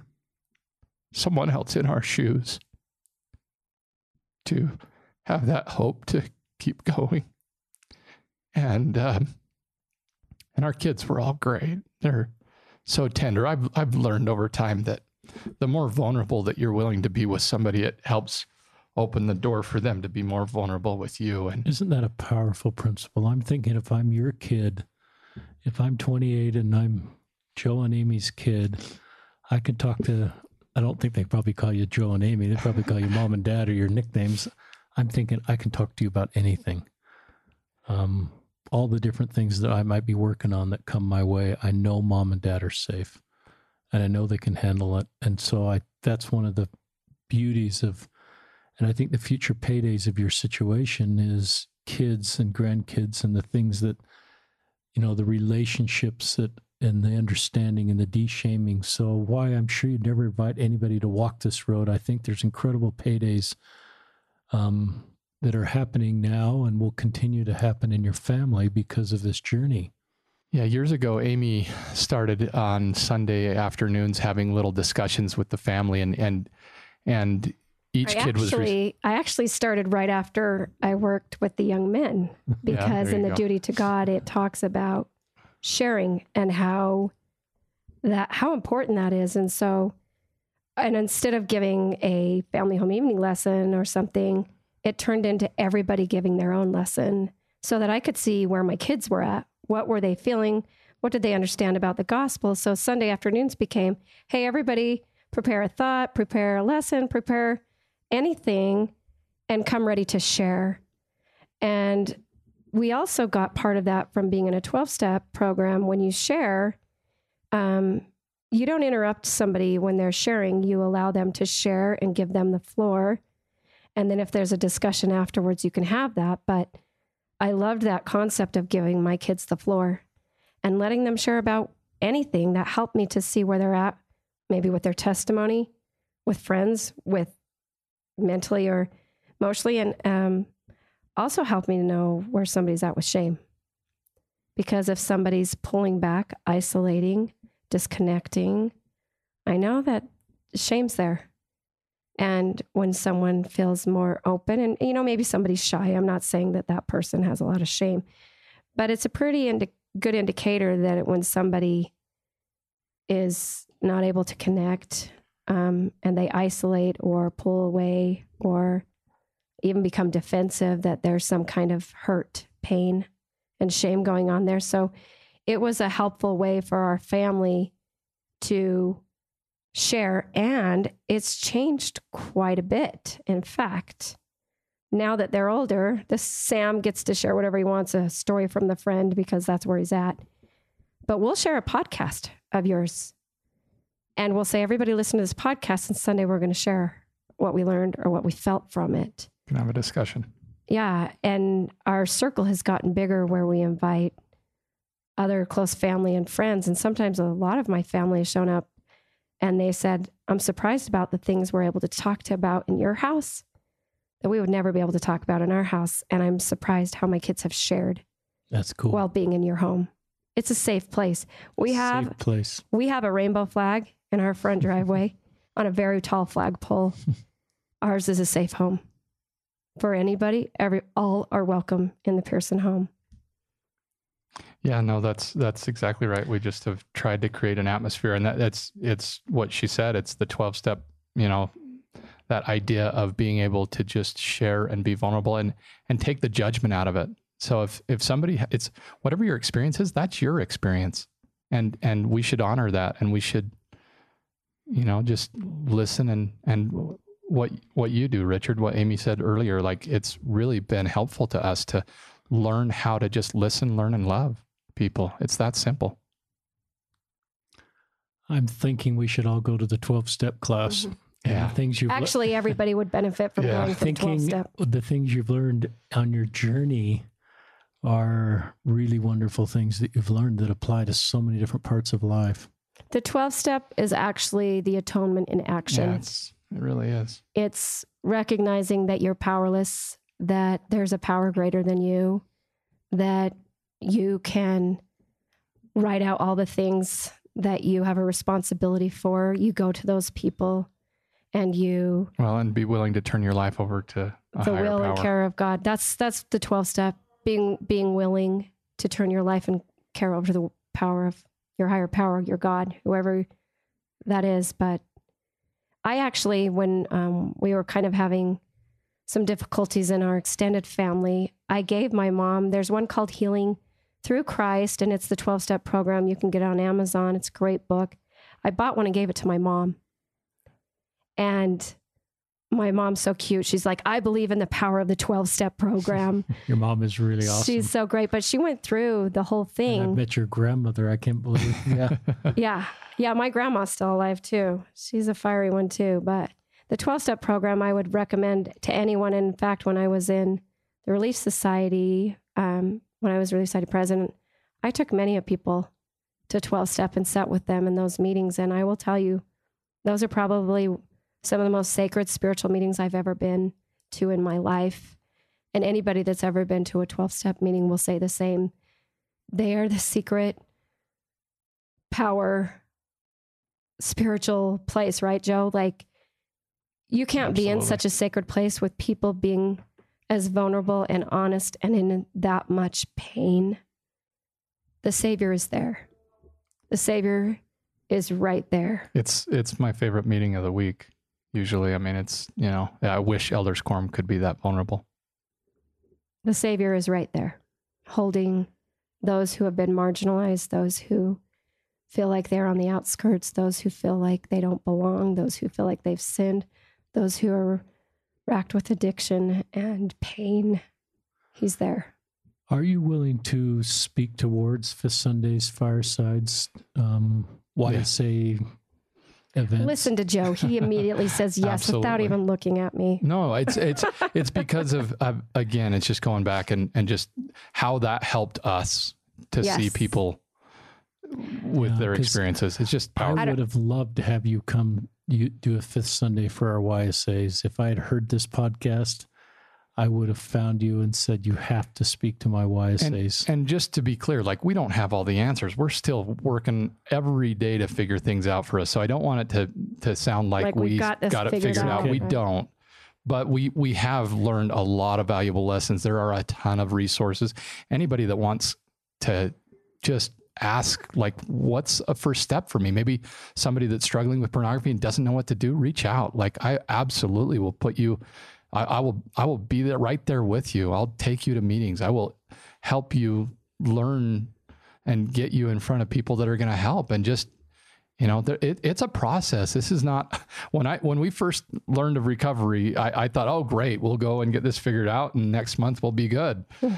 someone else in our shoes to have that hope to keep going. And um, and our kids were all great. They're so tender. I've I've learned over time that the more vulnerable that you're willing to be with somebody, it helps open the door for them to be more vulnerable with you. And Isn't that a powerful principle? I'm thinking if I'm your kid, if I'm 28 and I'm Joe and Amy's kid, I could talk to, I don't think they probably call you Joe and Amy. They probably call you mom and dad or your nicknames. I'm thinking I can talk to you about anything. Um, all the different things that I might be working on that come my way, I know mom and dad are safe and I know they can handle it. And so I, that's one of the beauties of, and I think the future paydays of your situation is kids and grandkids and the things that, you know, the relationships that and the understanding and the de-shaming. So why I'm sure you'd never invite anybody to walk this road. I think there's incredible paydays um, that are happening now and will continue to happen in your family because of this journey. Yeah, years ago, Amy started on Sunday afternoons having little discussions with the family, and and and each I kid was. Re- actually, I actually started right after I worked with the young men because there in the go. duty to God it talks about sharing and how that how important that is. And so, and instead of giving a family home evening lesson or something, it turned into everybody giving their own lesson so that I could see where my kids were at. What were they feeling? What did they understand about the gospel? So Sunday afternoons became, hey, everybody, prepare a thought, prepare a lesson, prepare anything, and come ready to share. And we also got part of that from being in a 12 step program. When you share, um, you don't interrupt somebody when they're sharing, you allow them to share and give them the floor. And then if there's a discussion afterwards, you can have that. But I loved that concept of giving my kids the floor and letting them share about anything that helped me to see where they're at, maybe with their testimony, with friends, with mentally or emotionally, and um, also helped me to know where somebody's at with shame. Because if somebody's pulling back, isolating, disconnecting, I know that shame's there. And when someone feels more open, and you know, maybe somebody's shy, I'm not saying that that person has a lot of shame, but it's a pretty indi- good indicator that when somebody is not able to connect um, and they isolate or pull away or even become defensive, that there's some kind of hurt, pain, and shame going on there. So it was a helpful way for our family to share. And it's changed quite a bit. In fact, now that they're older, this Sam gets to share whatever he wants, a story from the friend, because that's where he's at. But we'll share a podcast of yours. And we'll say, everybody listen to this podcast, and Sunday we're going to share what we learned or what we felt from it. Can have a discussion. Yeah. And our circle has gotten bigger where we invite other close family and friends. And sometimes a lot of my family has shown up and they said, I'm surprised about the things we're able to talk to about in your house that we would never be able to talk about in our house. And I'm surprised how my kids have shared That's cool. while being in your home. It's a safe place. We have Safe place. we have a rainbow flag in our front driveway on a very tall flagpole. Ours is a safe home for anybody. Every all are welcome in the Pearson home. Yeah, no, that's that's exactly right. We just have tried to create an atmosphere, and that, that's it's what she said. It's the twelve step, you know, that idea of being able to just share and be vulnerable and and take the judgment out of it. So if if somebody it's whatever your experience is, that's your experience, and and we should honor that, and we should, you know, just listen and and what what you do, Richard, what Amy said earlier, like it's really been helpful to us to learn how to just listen, learn, and love people. It's that simple. I'm thinking we should all go to the 12 step class. Mm-hmm. And Yeah. the things you've le- Actually, everybody would benefit from Yeah. going from 12 thinking step. the things you've learned on your journey are really wonderful things that you've learned that apply to so many different parts of life. The 12 step is actually the atonement in action. Yeah, it's, it really is. It's recognizing that you're powerless, that there's a power greater than you, that you can write out all the things that you have a responsibility for. You go to those people and you Well, and be willing to turn your life over to a the will power. and care of God. That's that's the 12 step. Being being willing to turn your life and care over to the power of your higher power, your God, whoever that is. But I actually, when um, we were kind of having some difficulties in our extended family, I gave my mom. There's one called Healing Through Christ, and it's the 12 step program. You can get it on Amazon. It's a great book. I bought one and gave it to my mom. And my mom's so cute. She's like, I believe in the power of the 12 step program. Your mom is really awesome. She's so great. But she went through the whole And I thing. met your grandmother. I can't believe. Yeah. Yeah. Yeah. My grandma's still alive too. She's a fiery one too. But the 12 step program, I would recommend to anyone. In fact, when I was in the Relief Society, um, when I was Relief Society president, I took many of people to 12 step and sat with them in those meetings. And I will tell you, those are probably some of the most sacred spiritual meetings I've ever been to in my life. And anybody that's ever been to a 12 step meeting will say the same. They are the secret power spiritual place, right, Joe? Like you can't be in such a sacred place with people being as vulnerable and honest and in that much pain. The Savior is there. The Savior is right there. It's it's my favorite meeting of the week. Usually, I mean, it's you know, I wish Elders Quorum could be that vulnerable. The Savior is right there, holding those who have been marginalized, those who feel like they're on the outskirts, those who feel like they don't belong, those who feel like they've sinned, those who are racked with addiction and pain. He's there. Are you willing to speak towards Fifth Sunday's firesides? Um, YSA events? Listen to Joe. He immediately says yes without even looking at me. No, it's it's it's because of uh, again, it's just going back and and just how that helped us to see people with Yeah, their 'cause experiences. It's just I would have loved to have you come you do a fifth Sunday for our YSAs. If I had heard this podcast, I would have found you and said you have to speak to my YSAs. And just to be clear, like we don't have all the answers. We're still working every day to figure things out for us. So I don't want it to to sound like, Like we we got got, it figured figured out. out, We right? don't. But we we have learned a lot of valuable lessons. There are a ton of resources. Anybody that wants to just ask like what's a first step for me? Maybe somebody that's struggling with pornography and doesn't know what to do reach out. Like i absolutely will put you I, I will i will be there right there with you. I'll take you to meetings. I will help you learn and get you in front of people that are going to help and just you know it, it's a process. This is not when i when we first learned of recovery I, I thought oh great we'll go and get this figured out and next month we'll be good hmm.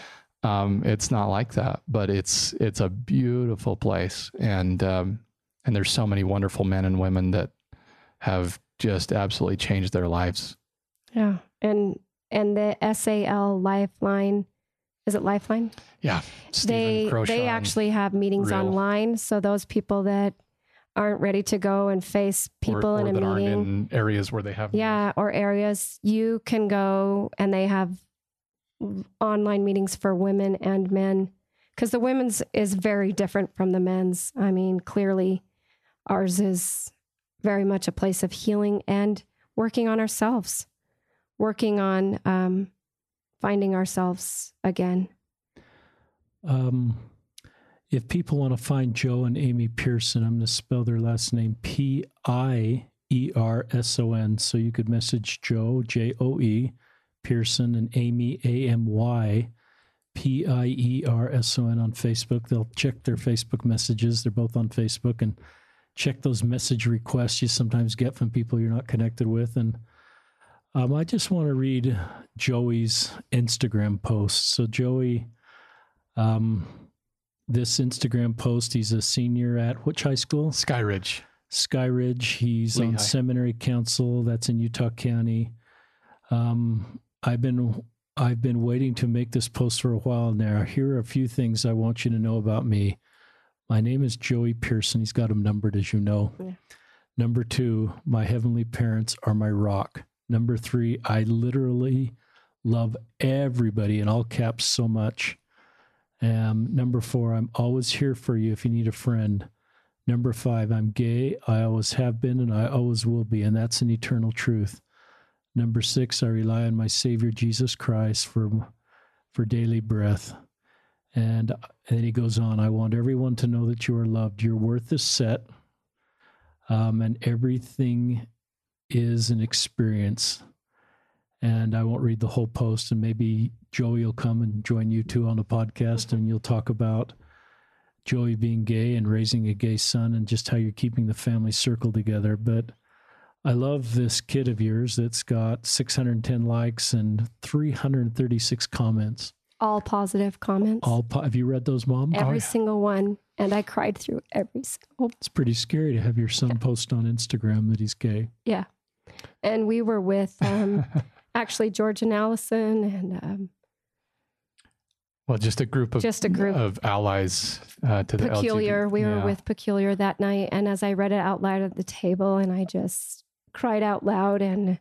Um, it's not like that but it's it's a beautiful place and um, and there's so many wonderful men and women that have just absolutely changed their lives Yeah. And and the SAL Lifeline, is it Lifeline? yeah Stephen they they actually have meetings Real. online. So those people that aren't ready to go and face people or in a that meeting. aren't in areas where they have yeah, or areas you can go and they have online meetings for women and men because the women's is very different from the men's. I mean, clearly ours is very much a place of healing and working on ourselves, working on um, finding ourselves again. Um, if people want to find Joe and Amy Pierson, I'm going to spell their last name P I E R S O N. So you could message Joe, J O E, Pierson, and Amy, A M Y, P I E R S O N on Facebook. They'll check their Facebook messages. They're both on Facebook and check those message requests you sometimes get from people you're not connected with. And um, I just want to read Joey's Instagram post. So, Joey, um, this Instagram post, he's a senior at which high school? Skyridge. Skyridge. He's on seminary council. That's in Utah County. Um, I've been I've been waiting to make this post for a while now. Here are a few things I want you to know about me. My name is Joey Pierson. He's got them numbered, as you know. Yeah. Number two, my heavenly parents are my rock. Number three, I literally love everybody in all caps so much. Um, number four, I'm always here for you if you need a friend. Number five, I'm gay. I always have been and I always will be, and that's an eternal truth. Number six, I rely on my Savior Jesus Christ for for daily breath. And, then he goes on, I want everyone to know that you are loved. Your worth is set, um, and everything is an experience. And I won't read the whole post, and maybe Joey will come and join you two on the podcast, and you'll talk about Joey being gay and raising a gay son and just how you're keeping the family circle together. But I love this kid of yours that's got 610 likes and 336 comments. All positive comments. All po- have you read those, Mom? every yeah. single one. And I cried through every single It's pretty scary to have your son post on Instagram that he's gay. Yeah. And we were with um, actually George and Allison and um, well, just a group of Just a group. of allies uh, to the Peculiar. LGBT We were with Peculiar that night. And as I read it out loud at the table, and I just cried out loud, and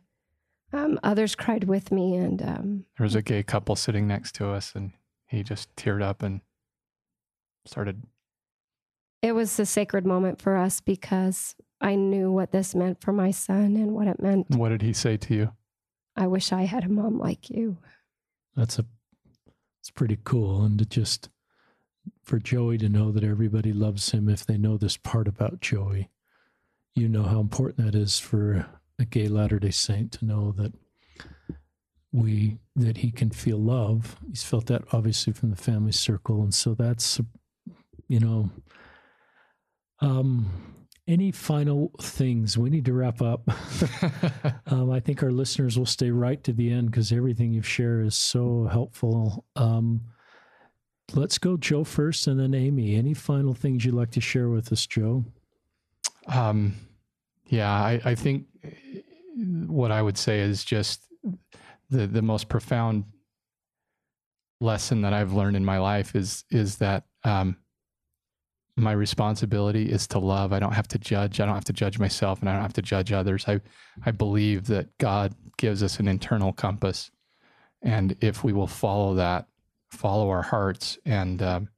um, others cried with me. And um, There was a gay couple sitting next to us, and he just teared up and started. it was a sacred moment for us because I knew what this meant for my son and what it meant. What did he say to you? I wish I had a mom like you. That's a it's pretty cool. And to just for Joey to know that everybody loves him if they know this part about Joey. You know how important that is for a gay Latter day Saint to know that we that he can feel love. He's felt that obviously from the family circle. And so that's you know Um, any final things? We need to wrap up. um, I think our listeners will stay right to the end because everything you've shared is so helpful. Um, let's go, Joe, first, and then Amy. Any final things you'd like to share with us, Joe? Um, yeah, I, I think what I would say is just the the most profound lesson that I've learned in my life is is that um, my responsibility is to love. I don't have to judge. I don't have to judge myself and I don't have to judge others. I, I believe that God gives us an internal compass. And if we will follow that, follow our hearts and, um,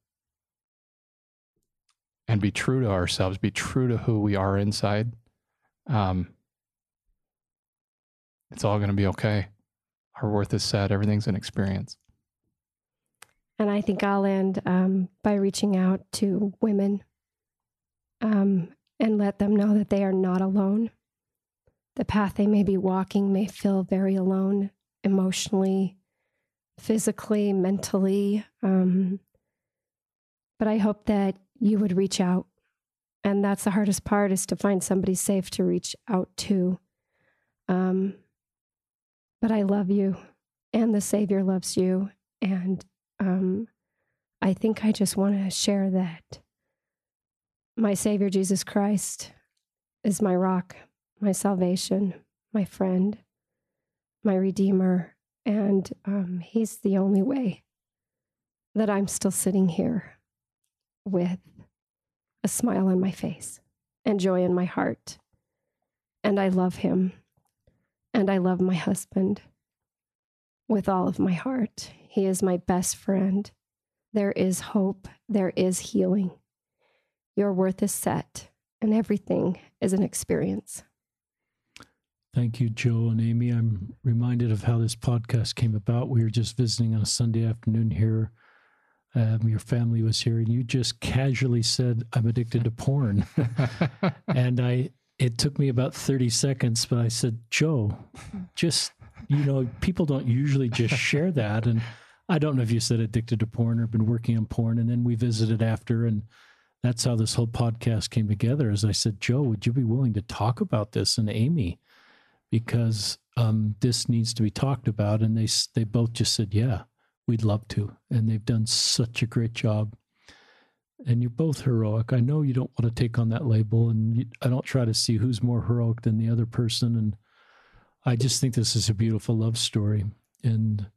and be true to ourselves, be true to who we are inside, um, it's all going to be okay. Our worth is set. Everything's an experience. And I think I'll end um, by reaching out to women um, and let them know that they are not alone. The path they may be walking may feel very alone emotionally, physically, mentally. Um, but I hope that you would reach out. And that's the hardest part is to find somebody safe to reach out to. Um, but I love you, and the Savior loves you. And um, I think I just want to share that my Savior Jesus Christ is my rock, my salvation, my friend, my Redeemer, and um, He's the only way that I'm still sitting here with a smile on my face and joy in my heart. And I love Him, and I love my husband with all of my heart. He is my best friend. There is hope, there is healing. Your worth is set, and everything is an experience. Thank you, Joe and Amy. I'm reminded of how this podcast came about. We were just visiting on a Sunday afternoon here. Um, your family was here, and you just casually said, "I'm addicted to porn," and I. It took me about 30 seconds, but I said, Joe, just you know, people don't usually just share that. And I don't know if you said addicted to porn or been working on porn. And then we visited after, and that's how this whole podcast came together. As I said, Joe, would you be willing to talk about this? And Amy, because um, this needs to be talked about. And they they both just said, yeah, we'd love to. And they've done such a great job. And you're both heroic. I know you don't want to take on that label, and you, I don't try to see who's more heroic than the other person. And I just think this is a beautiful love story, and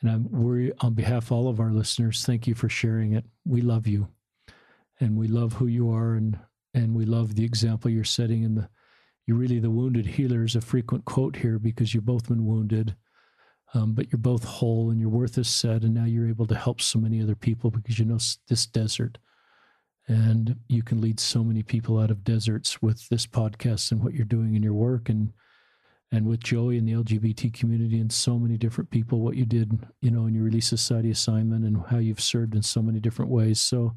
and I'm worried on behalf of all of our listeners. Thank you for sharing it. We love you, and we love who you are, and and we love the example you're setting. And the you're really the wounded healer is a frequent quote here because you've both been wounded, um, but you're both whole, and your worth is set, and now you're able to help so many other people because you know this desert. And you can lead so many people out of deserts with this podcast and what you're doing in your work. And and with Joey and the LGBT community and so many different people, what you did, you know, in your Relief Society assignment and how you've served in so many different ways. So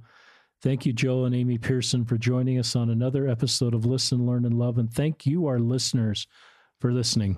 thank you, Joe and Amy Pierson, for joining us on another episode of Listen, Learn, and Love. And thank you, our listeners, for listening.